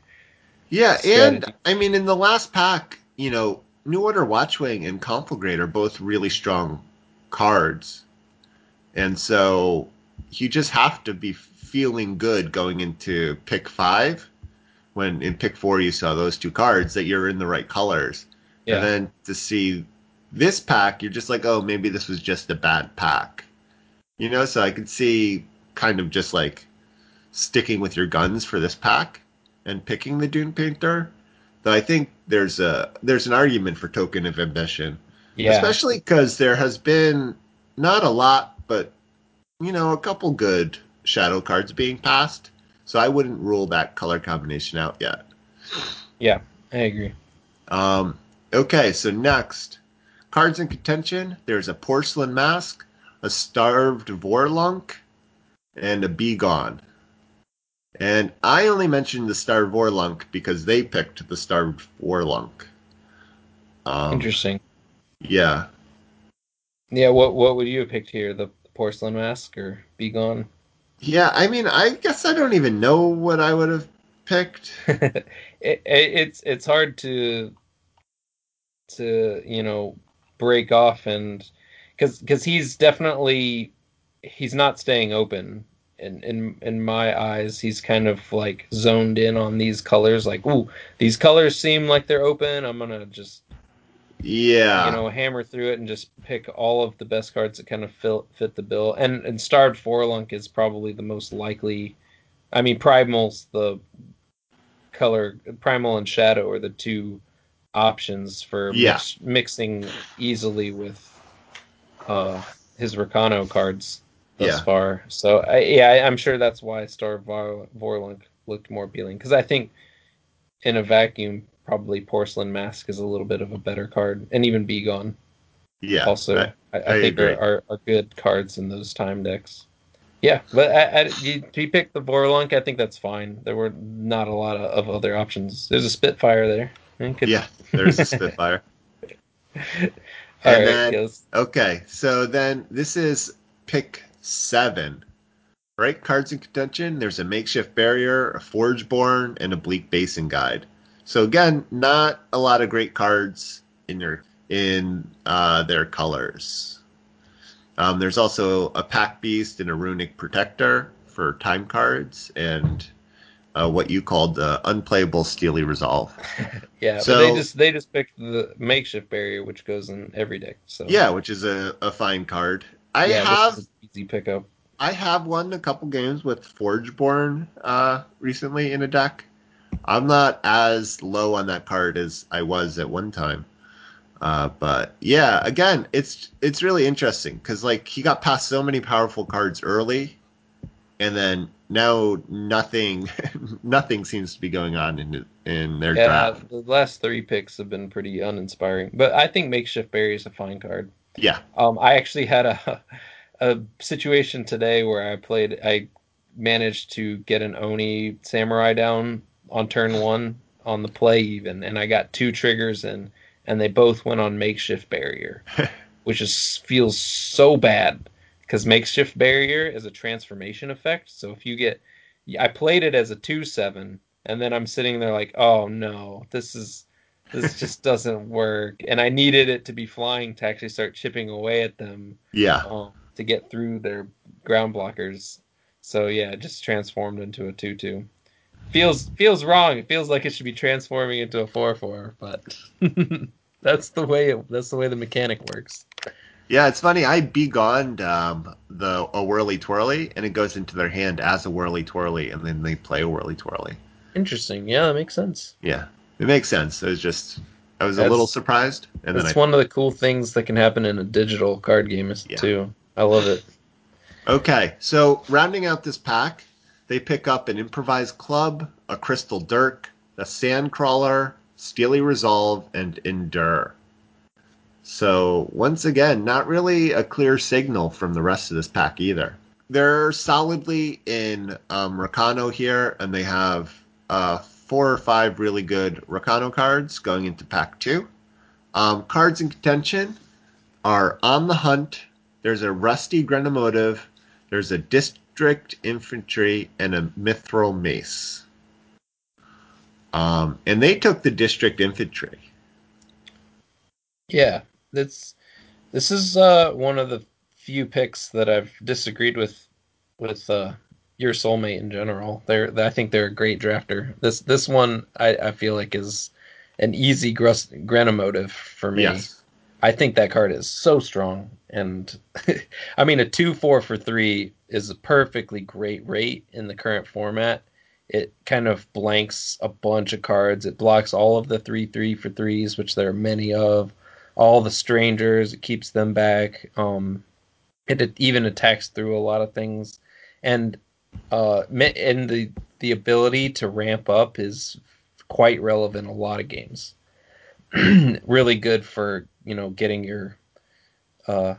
Yeah, and. I mean, in the last pack, you know, New Order Watchwing and Conflagrate are both really strong cards. And so you just have to be feeling good going into pick five. When in pick four you saw those two cards, that you're in the right colors. Yeah. And then to see this pack, you're just like, oh, maybe this was just a bad pack. You know, so I could see kind of just like sticking with your guns for this pack and picking the Dune Painter. Though I think there's a there's an argument for Token of Ambition, yeah. especially because there has been not a lot, but you know, a couple good shadow cards being passed. So I wouldn't rule that color combination out yet. yeah, I agree. Um, okay, so next, cards in contention. There's a porcelain mask, a starved Vorlunk, and a Begone. And I only mentioned the starved Vorlunk because they picked the starved Vorlunk. Um, Interesting. Yeah. Yeah, what what would you have picked here? The porcelain mask or Be Gone? Yeah, I mean, I guess I don't even know what I would have picked. (laughs) it, it, it's it's hard to to you know break off and because because he's definitely he's not staying open in in in my eyes he's kind of like zoned in on these colors like ooh these colors seem like they're open i'm gonna just Yeah. you know hammer through it and just pick all of the best cards that kind of fit fit the bill and and starved Vorlunk is probably the most likely i mean primal's the color primal and shadow are the two options for Yeah. mix, mixing easily with uh his Rakano cards thus Yeah. far so I, yeah I, i'm sure that's why star Vor- vorlunk looked more appealing because i think in a vacuum probably porcelain mask is a little bit of a better card and even be gone yeah. also I- I, I, think are, are, are good cards in those time decks. Yeah, but I, I, you, you picked the Vorlunk. I think that's fine. There were not a lot of, of other options. There's a Spitfire there. Could- yeah. There's a Spitfire. (laughs) All right, then-. Okay, so then this is pick seven. Right? Cards in contention. There's a makeshift barrier, a forgeborn, and a bleak basin guide. So again, not a lot of great cards in your in uh, their colors. Um, there's also a pack beast and a runic protector for time cards, and uh, what you called the unplayable steely resolve. (laughs) Yeah, so- but they just they just picked the makeshift barrier, which goes in every deck. So Yeah, which is a, a fine card. I yeah, have easy pickup. I have won a couple games with Forgeborn uh, recently in a deck. I'm not as low on that card as I was at one time. Uh, but yeah, again, it's it's really interesting because like he got past so many powerful cards early, and then now nothing, (laughs) nothing seems to be going on in in their Yeah, draft. the last three picks have been pretty uninspiring, but I think Makeshift Barrier is a fine card. Yeah, Um, I actually had a (laughs) a situation today where I played. I managed to get an Oni Samurai down on turn one on the play even, and I got two triggers in, and they both went on Makeshift Barrier, (laughs) which is feels so bad because Makeshift Barrier is a transformation effect. So if you get, I played it as a two seven, and then I'm sitting there like, oh no, this is this just doesn't work. And I needed it to be flying to actually start chipping away at them yeah. um, to get through their ground blockers. So yeah, it just transformed into a two-two. Feels feels wrong. It feels like it should be transforming into a four-four, but (laughs) that's the way it, that's the way the mechanic works. Yeah, it's funny. I begonned um, the a whirly twirly, and it goes into their hand as a whirly twirly, and then they play a whirly twirly. Interesting. Yeah, that makes sense. Yeah, it makes sense. It was just I was a little surprised, and then That's I one of the cool things that can happen in a digital card game is- Yeah. too. I love it. okay. So rounding out this pack, they pick up an improvised club, a crystal dirk, a sand crawler, steely resolve, and endure. So once again, not really a clear signal from the rest of this pack either. They're solidly in um, Rakano here, and they have uh, four or five really good Rakano cards going into pack two. Um, cards in contention are On the Hunt, there's a Rusty Grenamotive, there's a District Infantry, and a Mithril Mace. Um, and they took the District Infantry. Yeah, that's this is uh, one of the few picks that I've disagreed with with uh, your soulmate in general. They're I think they're a great drafter. This this one I, I feel like is an easy grus- Grenamotive for me. Yes. I think that card is so strong, and (laughs) I mean a two four for three is a perfectly great rate in the current format. It kind of blanks a bunch of cards. It blocks all of the three three for threes, which there are many of. All the strangers, it keeps them back. Um, it even attacks through a lot of things, and uh, and the the ability to ramp up is quite relevant in a lot of games. (clears throat) really good for you know getting your uh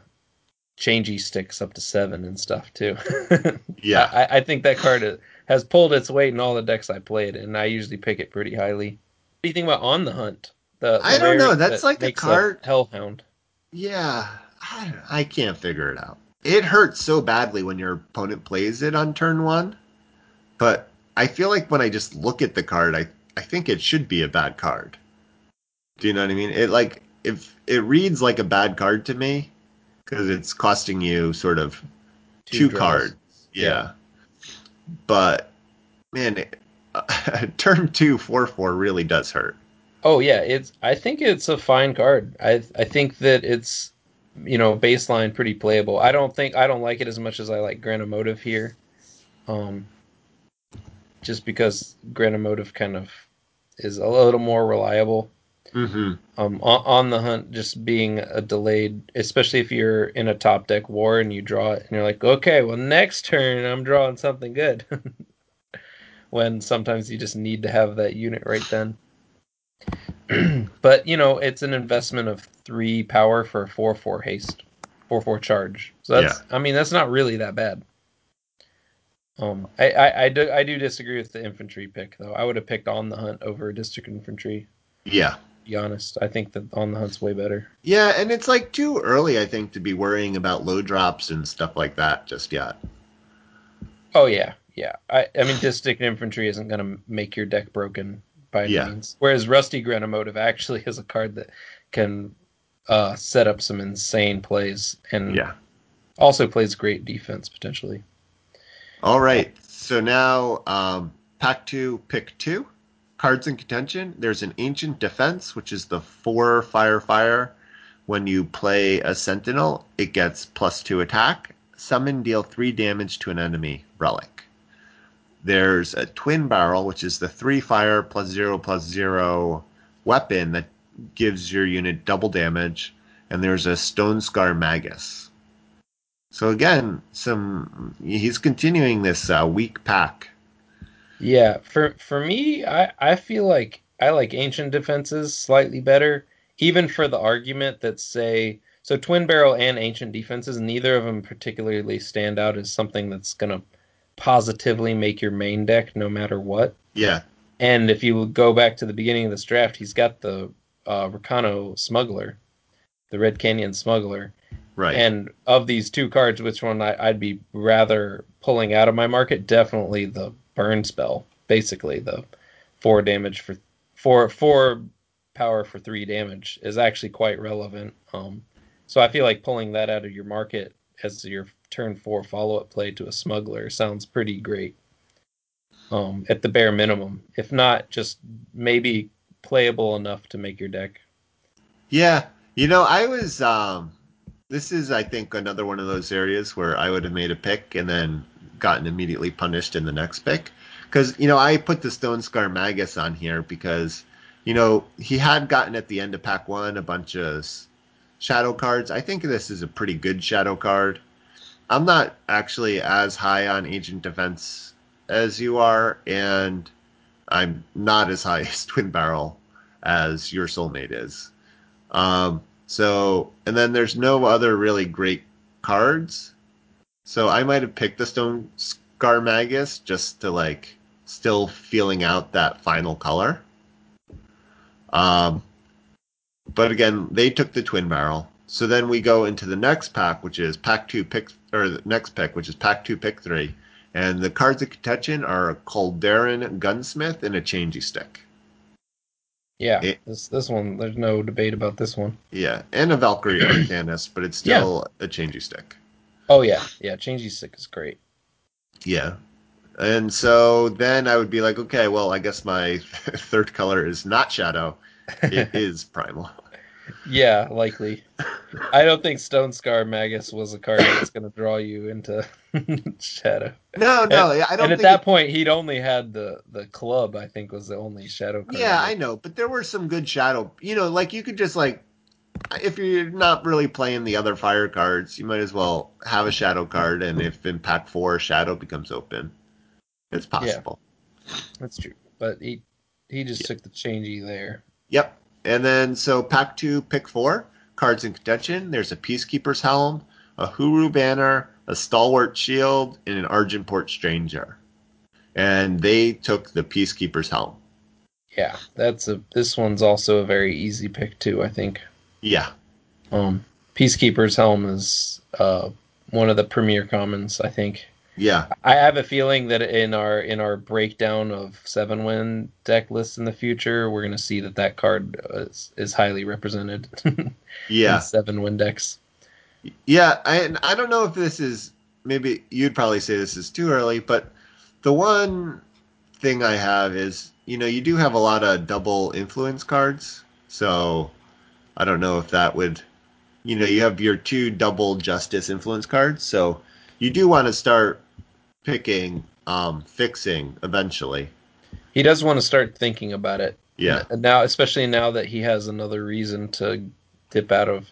changey sticks up to seven and stuff too. (laughs) Yeah. I, I think that card has pulled its weight in all the decks I played, and I usually pick it pretty highly. What do you think about On the Hunt? The, the I don't know, that's that like a makes card- Hellhound. Yeah, I, I can't figure it out. It hurts so badly when your opponent plays it on turn one, but I feel like when I just look at the card, I, I think it should be a bad card. Do you know what I mean? It like if it reads like a bad card to me because it's costing you sort of two, draws. cards. Yeah. but man, it, (laughs) turn two four four really does hurt. Oh yeah, it's. I think it's a fine card. I I think that it's, you know, baseline pretty playable. I don't think I don't like it as much as I like Granamotive here, um, just because Granamotive kind of is a little more reliable. Mm-hmm. Um, on, on the hunt, just being a delayed, especially if you're in a top deck war and you draw it, and you're like, okay, well next turn I'm drawing something good. (laughs) when sometimes you just need to have that unit right then. (clears throat) but you know, it's an investment of three power for four four haste, four four charge. So that's, I mean, that's not really that bad. Um, I, I, I do I do disagree with the infantry pick though. I would have picked on the hunt over district infantry. Yeah. To be honest, I think that on the hunt's way better. Yeah, and it's like too early, I think, to be worrying about low drops and stuff like that just yet. Oh yeah, yeah. I I mean, district infantry isn't going to make your deck broken by any Yeah. means. Whereas Rusty Grenamotive actually (laughs) is a card that can uh, set up some insane plays and Yeah. also plays great defense potentially. All right. So now, um, pack two, pick two. Cards in contention. There's an ancient defense, which is the four fire fire. When you play a sentinel, it gets plus two attack. Summon, deal three damage to an enemy relic. There's a twin barrel, which is the three fire plus zero plus zero weapon that gives your unit double damage. And there's a stone scar magus. So again, some he's continuing this uh, weak pack. Yeah, for for me, I I feel like I like ancient defenses slightly better, even for the argument that say so twin barrel and ancient defenses, neither of them particularly stand out as something that's gonna positively make your main deck no matter what. Yeah, And if you go back to the beginning of this draft, he's got the uh, Rakano Smuggler, the Red Canyon Smuggler. right. And of these two cards, which one I, I'd be rather pulling out of my market? Definitely the burn spell. Basically, the four damage for four four power for three damage is actually quite relevant. Um, so I feel like pulling that out of your market as your turn four follow up play to a smuggler sounds pretty great. Um, at the bare minimum, if not just maybe playable enough to make your deck. Yeah, you know, I was. Um, this is, I think, another one of those areas where I would have made a pick and then gotten immediately punished in the next pick. Because you know, I put the Stone Scar Magus on here because you know he had gotten at the end of pack one a bunch of shadow cards. I think this is a pretty good shadow card. I'm not actually as high on Ancient Defense as you are, and I'm not as high (laughs) as Twin Barrel as your soulmate is. Um, so, and then there's no other really great cards. So I might have picked the Stone Scar Magus just to like still feeling out that final color. Um, but again, they took the Twin Barrel. So then we go into the next pack, which is pack two, pick or the next pick, which is pack two, pick three, and the cards of contention are a Calderon Gunsmith and a Changey Stick. Yeah, It- this this one, there's no debate about this one. Yeah, and a Valkyrie Arcanist, but it's still a changey stick. Oh yeah, yeah. Changey stick is great. Yeah. And so then I would be like, okay, well, I guess my (laughs) third color is not shadow. It (laughs) is primal. Yeah, likely. I don't think Stone Scar Magus was a card that's going to draw you into (laughs) Shadow. No, no, I don't and think. at that point, he'd only had the the club. I think was the only Shadow card. yeah, I know, but there were some good shadow. You know, like you could just like, if you're not really playing the other fire cards, you might as well have a shadow card, and if in pack four shadow becomes open, it's possible. That's true. But he he just took the changey there. Yep. And then so pack two, pick four cards in contention. There's a Peacekeeper's Helm, a Hooru banner, a Stalwart Shield, and an Argenport Stranger. And they took the Peacekeeper's Helm. Yeah, that's a. This one's also a very easy pick too. I think. Yeah. Um, Peacekeeper's Helm is uh one of the premier commons. I think. Yeah. I have a feeling that in our in our breakdown of seven win deck lists in the future, we're gonna see that that card uh, is, is highly represented (laughs) Yeah. in seven win decks. Yeah. I, I don't know if this is maybe you'd probably say this is too early, but the one thing I have is you know you do have a lot of double influence cards, so I don't know if that would you know you have your two double justice influence cards, so you do want to start picking um, fixing eventually. He does want to start thinking about it. Yeah. Now, especially now that he has another reason to dip out of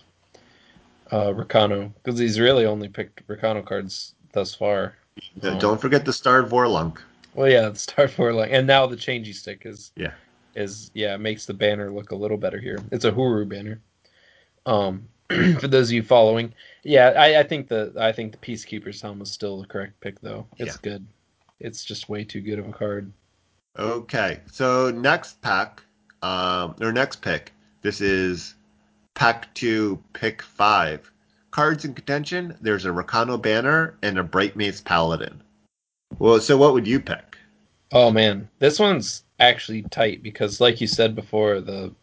uh, Rakano, because he's really only picked Rakano cards thus far. Oh. Don't forget the Star Vorlunk. Well, yeah, the Star (laughs) like, and now the changey stick is Yeah. is yeah makes the banner look a little better here. It's a Hooru banner. Um, (clears throat) for those of you following, yeah, I, I think the I think the Peacekeeper's helm is still the correct pick though. It's good. It's just way too good of a card. Okay, so next pack, um, or next pick, this is pack two, pick five. Cards in contention. There's a Rakano banner and a Bright Mace Paladin. Well, so what would you pick? Oh man, this one's actually tight because, like you said before, the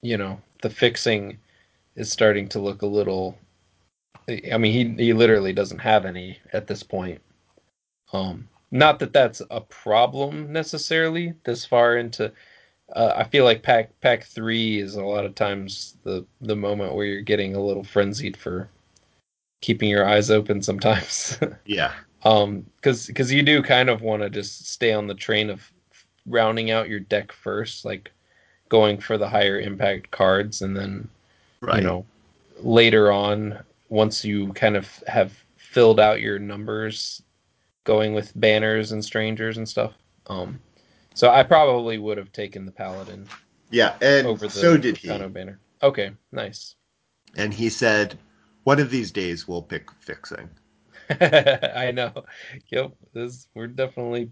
you know the fixing is starting to look a little. I mean, he he literally doesn't have any at this point. Um, not that that's a problem necessarily this far into. Uh, I feel like pack pack three is a lot of times the the moment where you're getting a little frenzied for keeping your eyes open sometimes. (laughs) Yeah, um because because you do kind of want to just stay on the train of rounding out your deck first like going for the higher impact cards and then right. you know later on once you kind of have filled out your numbers, going with banners and strangers and stuff. Um, so I probably would have taken the paladin. Yeah, and over the so did he. banner. Okay, nice. And he said, "One of these days we'll pick fixing." (laughs) I know. Yep, this we're definitely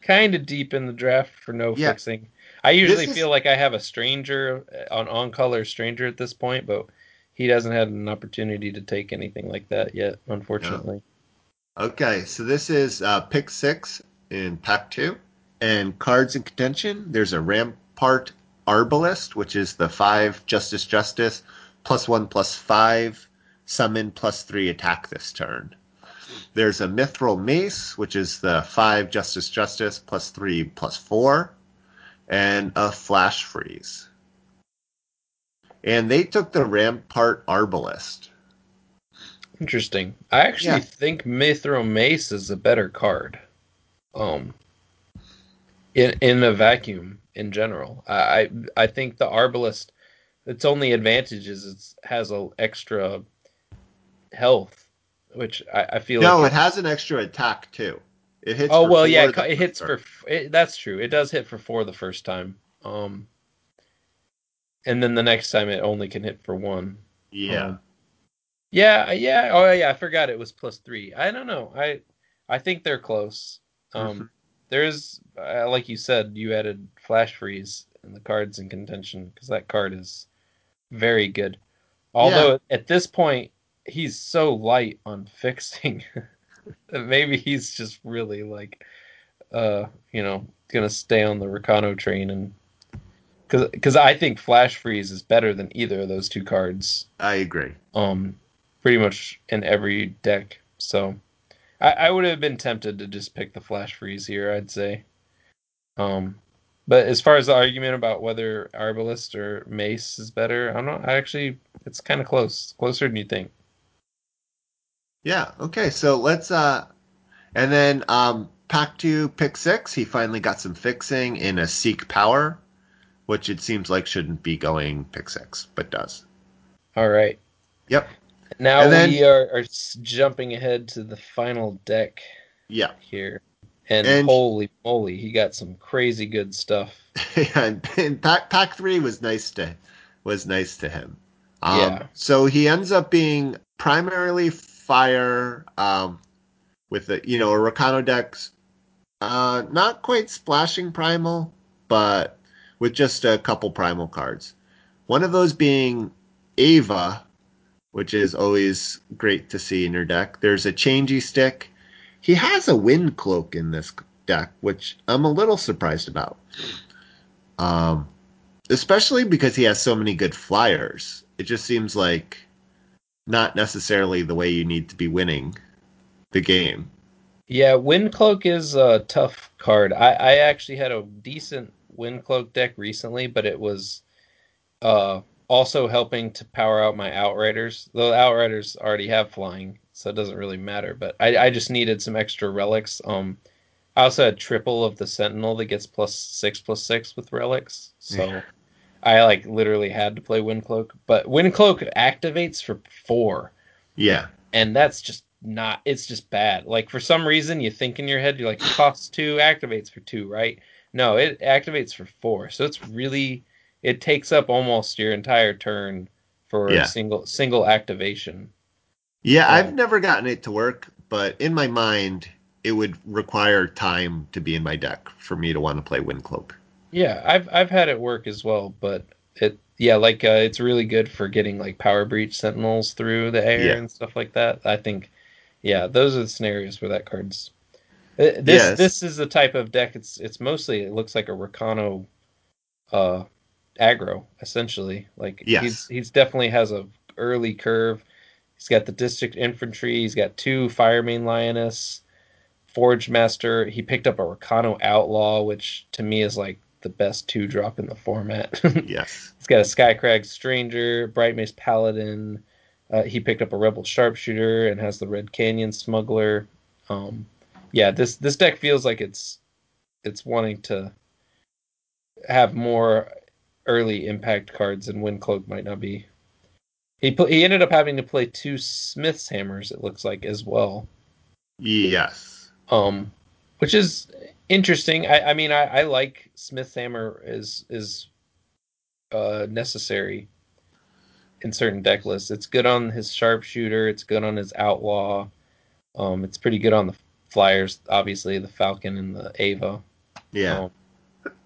kind of deep in the draft for no yeah. fixing. I usually is... feel like I have a stranger uh, on on color stranger at this point, but he doesn't have an opportunity to take anything like that yet, unfortunately. No. Okay, so this is uh, pick six in pack two, and cards in contention. There's a Rampart Arbalest, which is the five Justice Justice plus one plus five summon plus three attack this turn. There's a Mithril Mace, which is the five Justice Justice plus three plus four, and a Flash Freeze. And they took the Rampart Arbalest. Interesting. I actually yeah. think Mithril Mace is a better card. Um, in in a vacuum in general, I I think the Arbalest, its only advantage is it has a extra health which I, I feel no, like it has an extra attack too. It hits. Oh well, yeah, it, hits for. It, that's true. It does hit for four the first time. Um, and then the next time it only can hit for one. Yeah. Um, yeah, yeah. Oh yeah, I forgot it was plus three. I don't know. I I think they're close. Um, mm-hmm. there's uh, like you said, you added flash freeze in the cards in contention because that card is very good. Although yeah. at this point, he's so light on (laughs) fixing (laughs) maybe he's just really like uh you know gonna stay on the Rakano train and because because I think Flash Freeze is better than either of those two cards. I agree. Um, pretty much in every deck. So I, I would have been tempted to just pick the Flash Freeze here. I'd say. Um, but as far as the argument about whether Arbalest or Mace is better, I'm not. I actually, it's kind of close, closer than you think. Yeah. Okay. So let's uh, and then um, pack two, pick six. He finally got some fixing in a seek power, which it seems like shouldn't be going pick six, but does. All right. Yep. Now then, we are, are jumping ahead to the final deck. Yeah. Here. And, and holy moly, he got some crazy good stuff. (laughs) yeah, and pack, pack three was nice to was nice to him. Um, yeah. So he ends up being primarily fire um, with the you know a Rakano decks, uh, not quite splashing primal, but with just a couple primal cards. One of those being Ava, which is always great to see in your deck. There's a changey stick. He has a wind cloak in this deck, which I'm a little surprised about. Um, especially because he has so many good flyers. It just seems like not necessarily the way you need to be winning the game. Yeah, Wind Cloak is a tough card. I, I actually had a decent Wind Cloak deck recently, but it was uh, also helping to power out my Outriders. The Outriders already have flying, so it doesn't really matter. But I, I just needed some extra relics. Um, I also had triple of the Sentinel that gets plus six plus six with relics. So yeah. I like literally had to play Windcloak, but Windcloak activates for four. Yeah, and that's just not. It's just bad. Like for some reason, you think in your head you're like it costs two, activates for two, right? No, it activates for four. So it's really it takes up almost your entire turn for yeah. a single single activation. Yeah, so, I've never gotten it to work, but in my mind, it would require time to be in my deck for me to want to play Windcloak. Yeah, I've I've had it work as well, but it yeah, like uh, it's really good for getting like power breach sentinels through the air yeah. and stuff like that. I think yeah, those are the scenarios where that card's uh, this yes. this is the type of deck. It's it's mostly it looks like a Rakano uh aggro essentially. Like yes. he's he's definitely has a early curve. He's got the district infantry. He's got two Firemane Lioness, Forge Master. He picked up a Rakano Outlaw, which to me is like the best two drop in the format. (laughs) yes. It's got a Skycrag Stranger, Bright Mace Paladin. Uh, he picked up a Rebel Sharpshooter and has the Red Canyon Smuggler. Um, yeah, this this deck feels like it's it's wanting to have more early impact cards, and Windcloak might not be He put, he ended up having to play two Smith's hammers. It looks like as well. Yes. Um, which is interesting. I, I mean, I, I like Smith's hammer is is uh, necessary in certain deck lists. It's good on his sharpshooter. It's good on his outlaw. Um, it's pretty good on the flyers, obviously the Falcon and the Ava. Yeah. Um,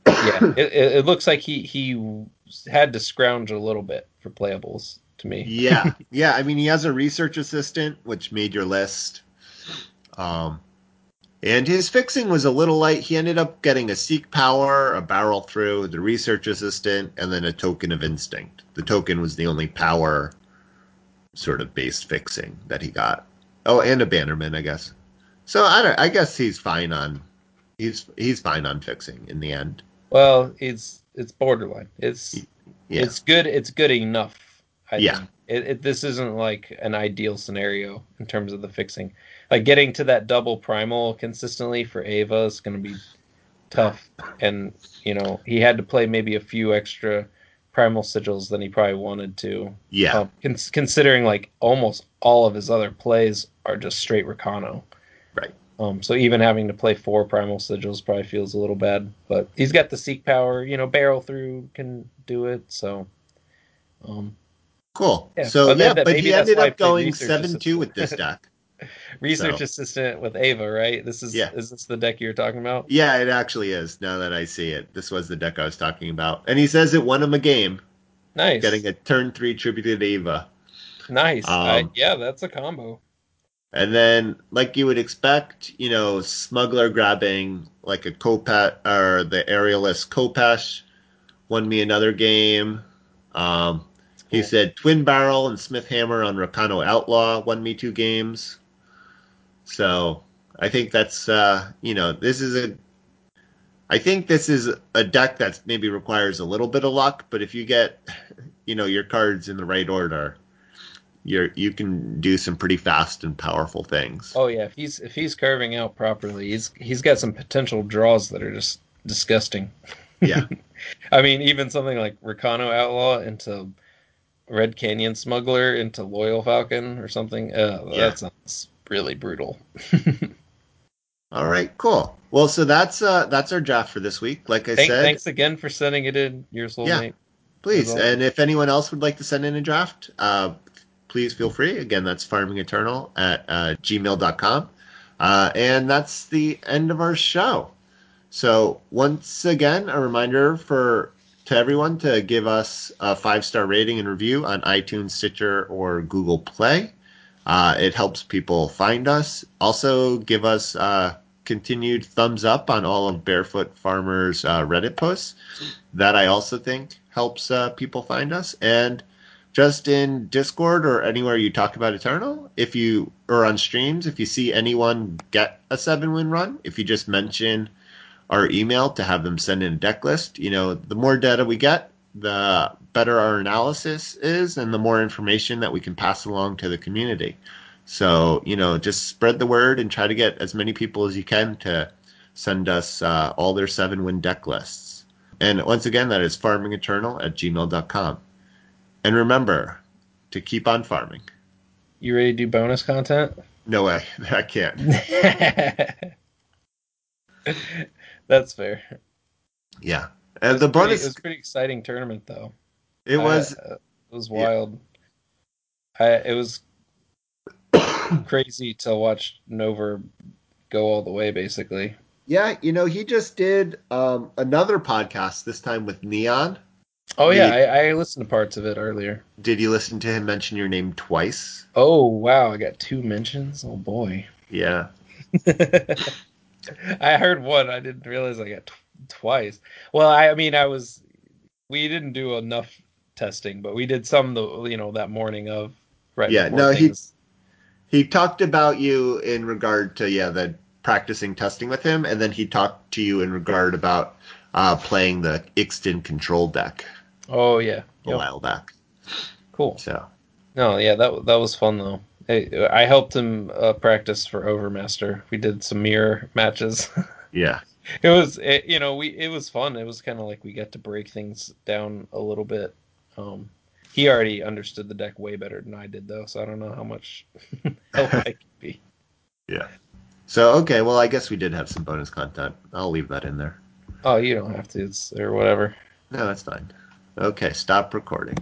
yeah, it, it, it looks like he he had to scrounge a little bit for playables to me. yeah. Yeah. I mean, he has a research assistant, which made your list. Um, and his fixing was a little light. He ended up getting a Seek Power, a Barrel Through, the Research Assistant, and then a Token of Instinct. The token was the only power sort of based fixing that he got. Oh, and a Bannerman, I guess. So I don't. I guess he's fine on. He's he's fine on fixing in the end. Well, it's it's borderline. It's Yeah. it's good. It's good enough. I Yeah. think. It, it, this isn't like an ideal scenario in terms of the fixing. Like getting to that double primal consistently for Ava is going to be tough. And you know he had to play maybe a few extra primal sigils than he probably wanted to. yeah. Um, cons- considering like almost all of his other plays are just straight Rakano. Right. Um, so even having to play four primal sigils probably feels a little bad, but he's got the seek power. You know, barrel through can do it. So, um, Cool. Yeah, So but yeah, that- but he ended up going seven two with this (laughs) deck. Research So- assistant with Ava, right? This is Yeah. is this the deck you're talking about? Yeah, it actually is. Now that I see it, this was the deck I was talking about, and he says it won him a game, Nice, getting a turn three tributed Ava, nice. I, Um, yeah, that's a combo. and then like you would expect, you know, smuggler grabbing like a Kopat or the aerialist Kopesh won me another game. Um, He said Twin Barrel and Smith Hammer on Rakano Outlaw won me two games. So I think that's uh, you know this is a I think this is a deck that maybe requires a little bit of luck, but if you get you know your cards in the right order, you're you can do some pretty fast and powerful things. Oh yeah, if he's if he's curving out properly, he's he's got some potential draws that are just disgusting. Yeah. (laughs) I mean, even something like Rakano Outlaw into Red Canyon Smuggler into Loyal Falcon or something. Uh, Yeah. That sounds really brutal. (laughs) All right, cool. Well, so that's uh that's our draft for this week. Like I Thank, said, thanks again for sending it in, your soulmate. Please, That's and if anyone else would like to send in a draft, uh, please feel free. Again, that's farmingeternal at uh, gmail.com. Uh, and that's the end of our show. So once again, a reminder for to everyone to give us a five star rating and review on iTunes, Stitcher, or Google Play. Uh, it helps people find us. Also, give us uh, continued thumbs up on all of Barefoot Farmers uh, Reddit posts. That I also think helps uh, people find us. And just in Discord or anywhere you talk about Eternal, if you or on streams, if you see anyone get a seven win run, if you just mention our email to have them send in a deck list, you know, the more data we get, the better our analysis is and the more information that we can pass along to the community. So, you know, just spread the word and try to get as many people as you can to send us uh, all their seven win deck lists. And once again, that is farmingeternal at gmail.com. And remember to keep on farming. You ready to do bonus content? No way. (laughs) I can't. (laughs) That's fair. Yeah. And the Pretty- bonus, it was a pretty exciting tournament, though. it was, I- uh, it was Yeah. wild. I, it was (coughs) crazy to watch Nova go all the way, basically. yeah, you know, he just did um, another podcast, this time with Neon. Oh yeah, Yeah. I, I listened to parts of it earlier. Did you listen to him mention your name twice? Oh wow, I got two mentions. Oh boy. Yeah. (laughs) I heard one. I didn't realize I got tw- twice. Well, I, I mean, I was. We didn't do enough testing, but we did some. The you know that morning of right. Yeah, no, he- things- He talked about you in regard to, yeah, the practicing testing with him, and then he talked to you in regard about uh, playing the Ixtun control deck Oh yeah. a Yep. while back. Cool. So, No, yeah, that that was fun though. I, I helped him uh, practice for Overmaster. We did some mirror matches. (laughs) yeah. it was, it, you know, we it was fun. It was kind of like we got to break things down a little bit. Um, he already understood the deck way better than I did, though. So I don't know how much (laughs) help I could be. Yeah. So okay, well I guess we did have some bonus content. I'll leave that in there. Oh, you don't have to, it's, or whatever. No, that's fine. Okay, stop recording.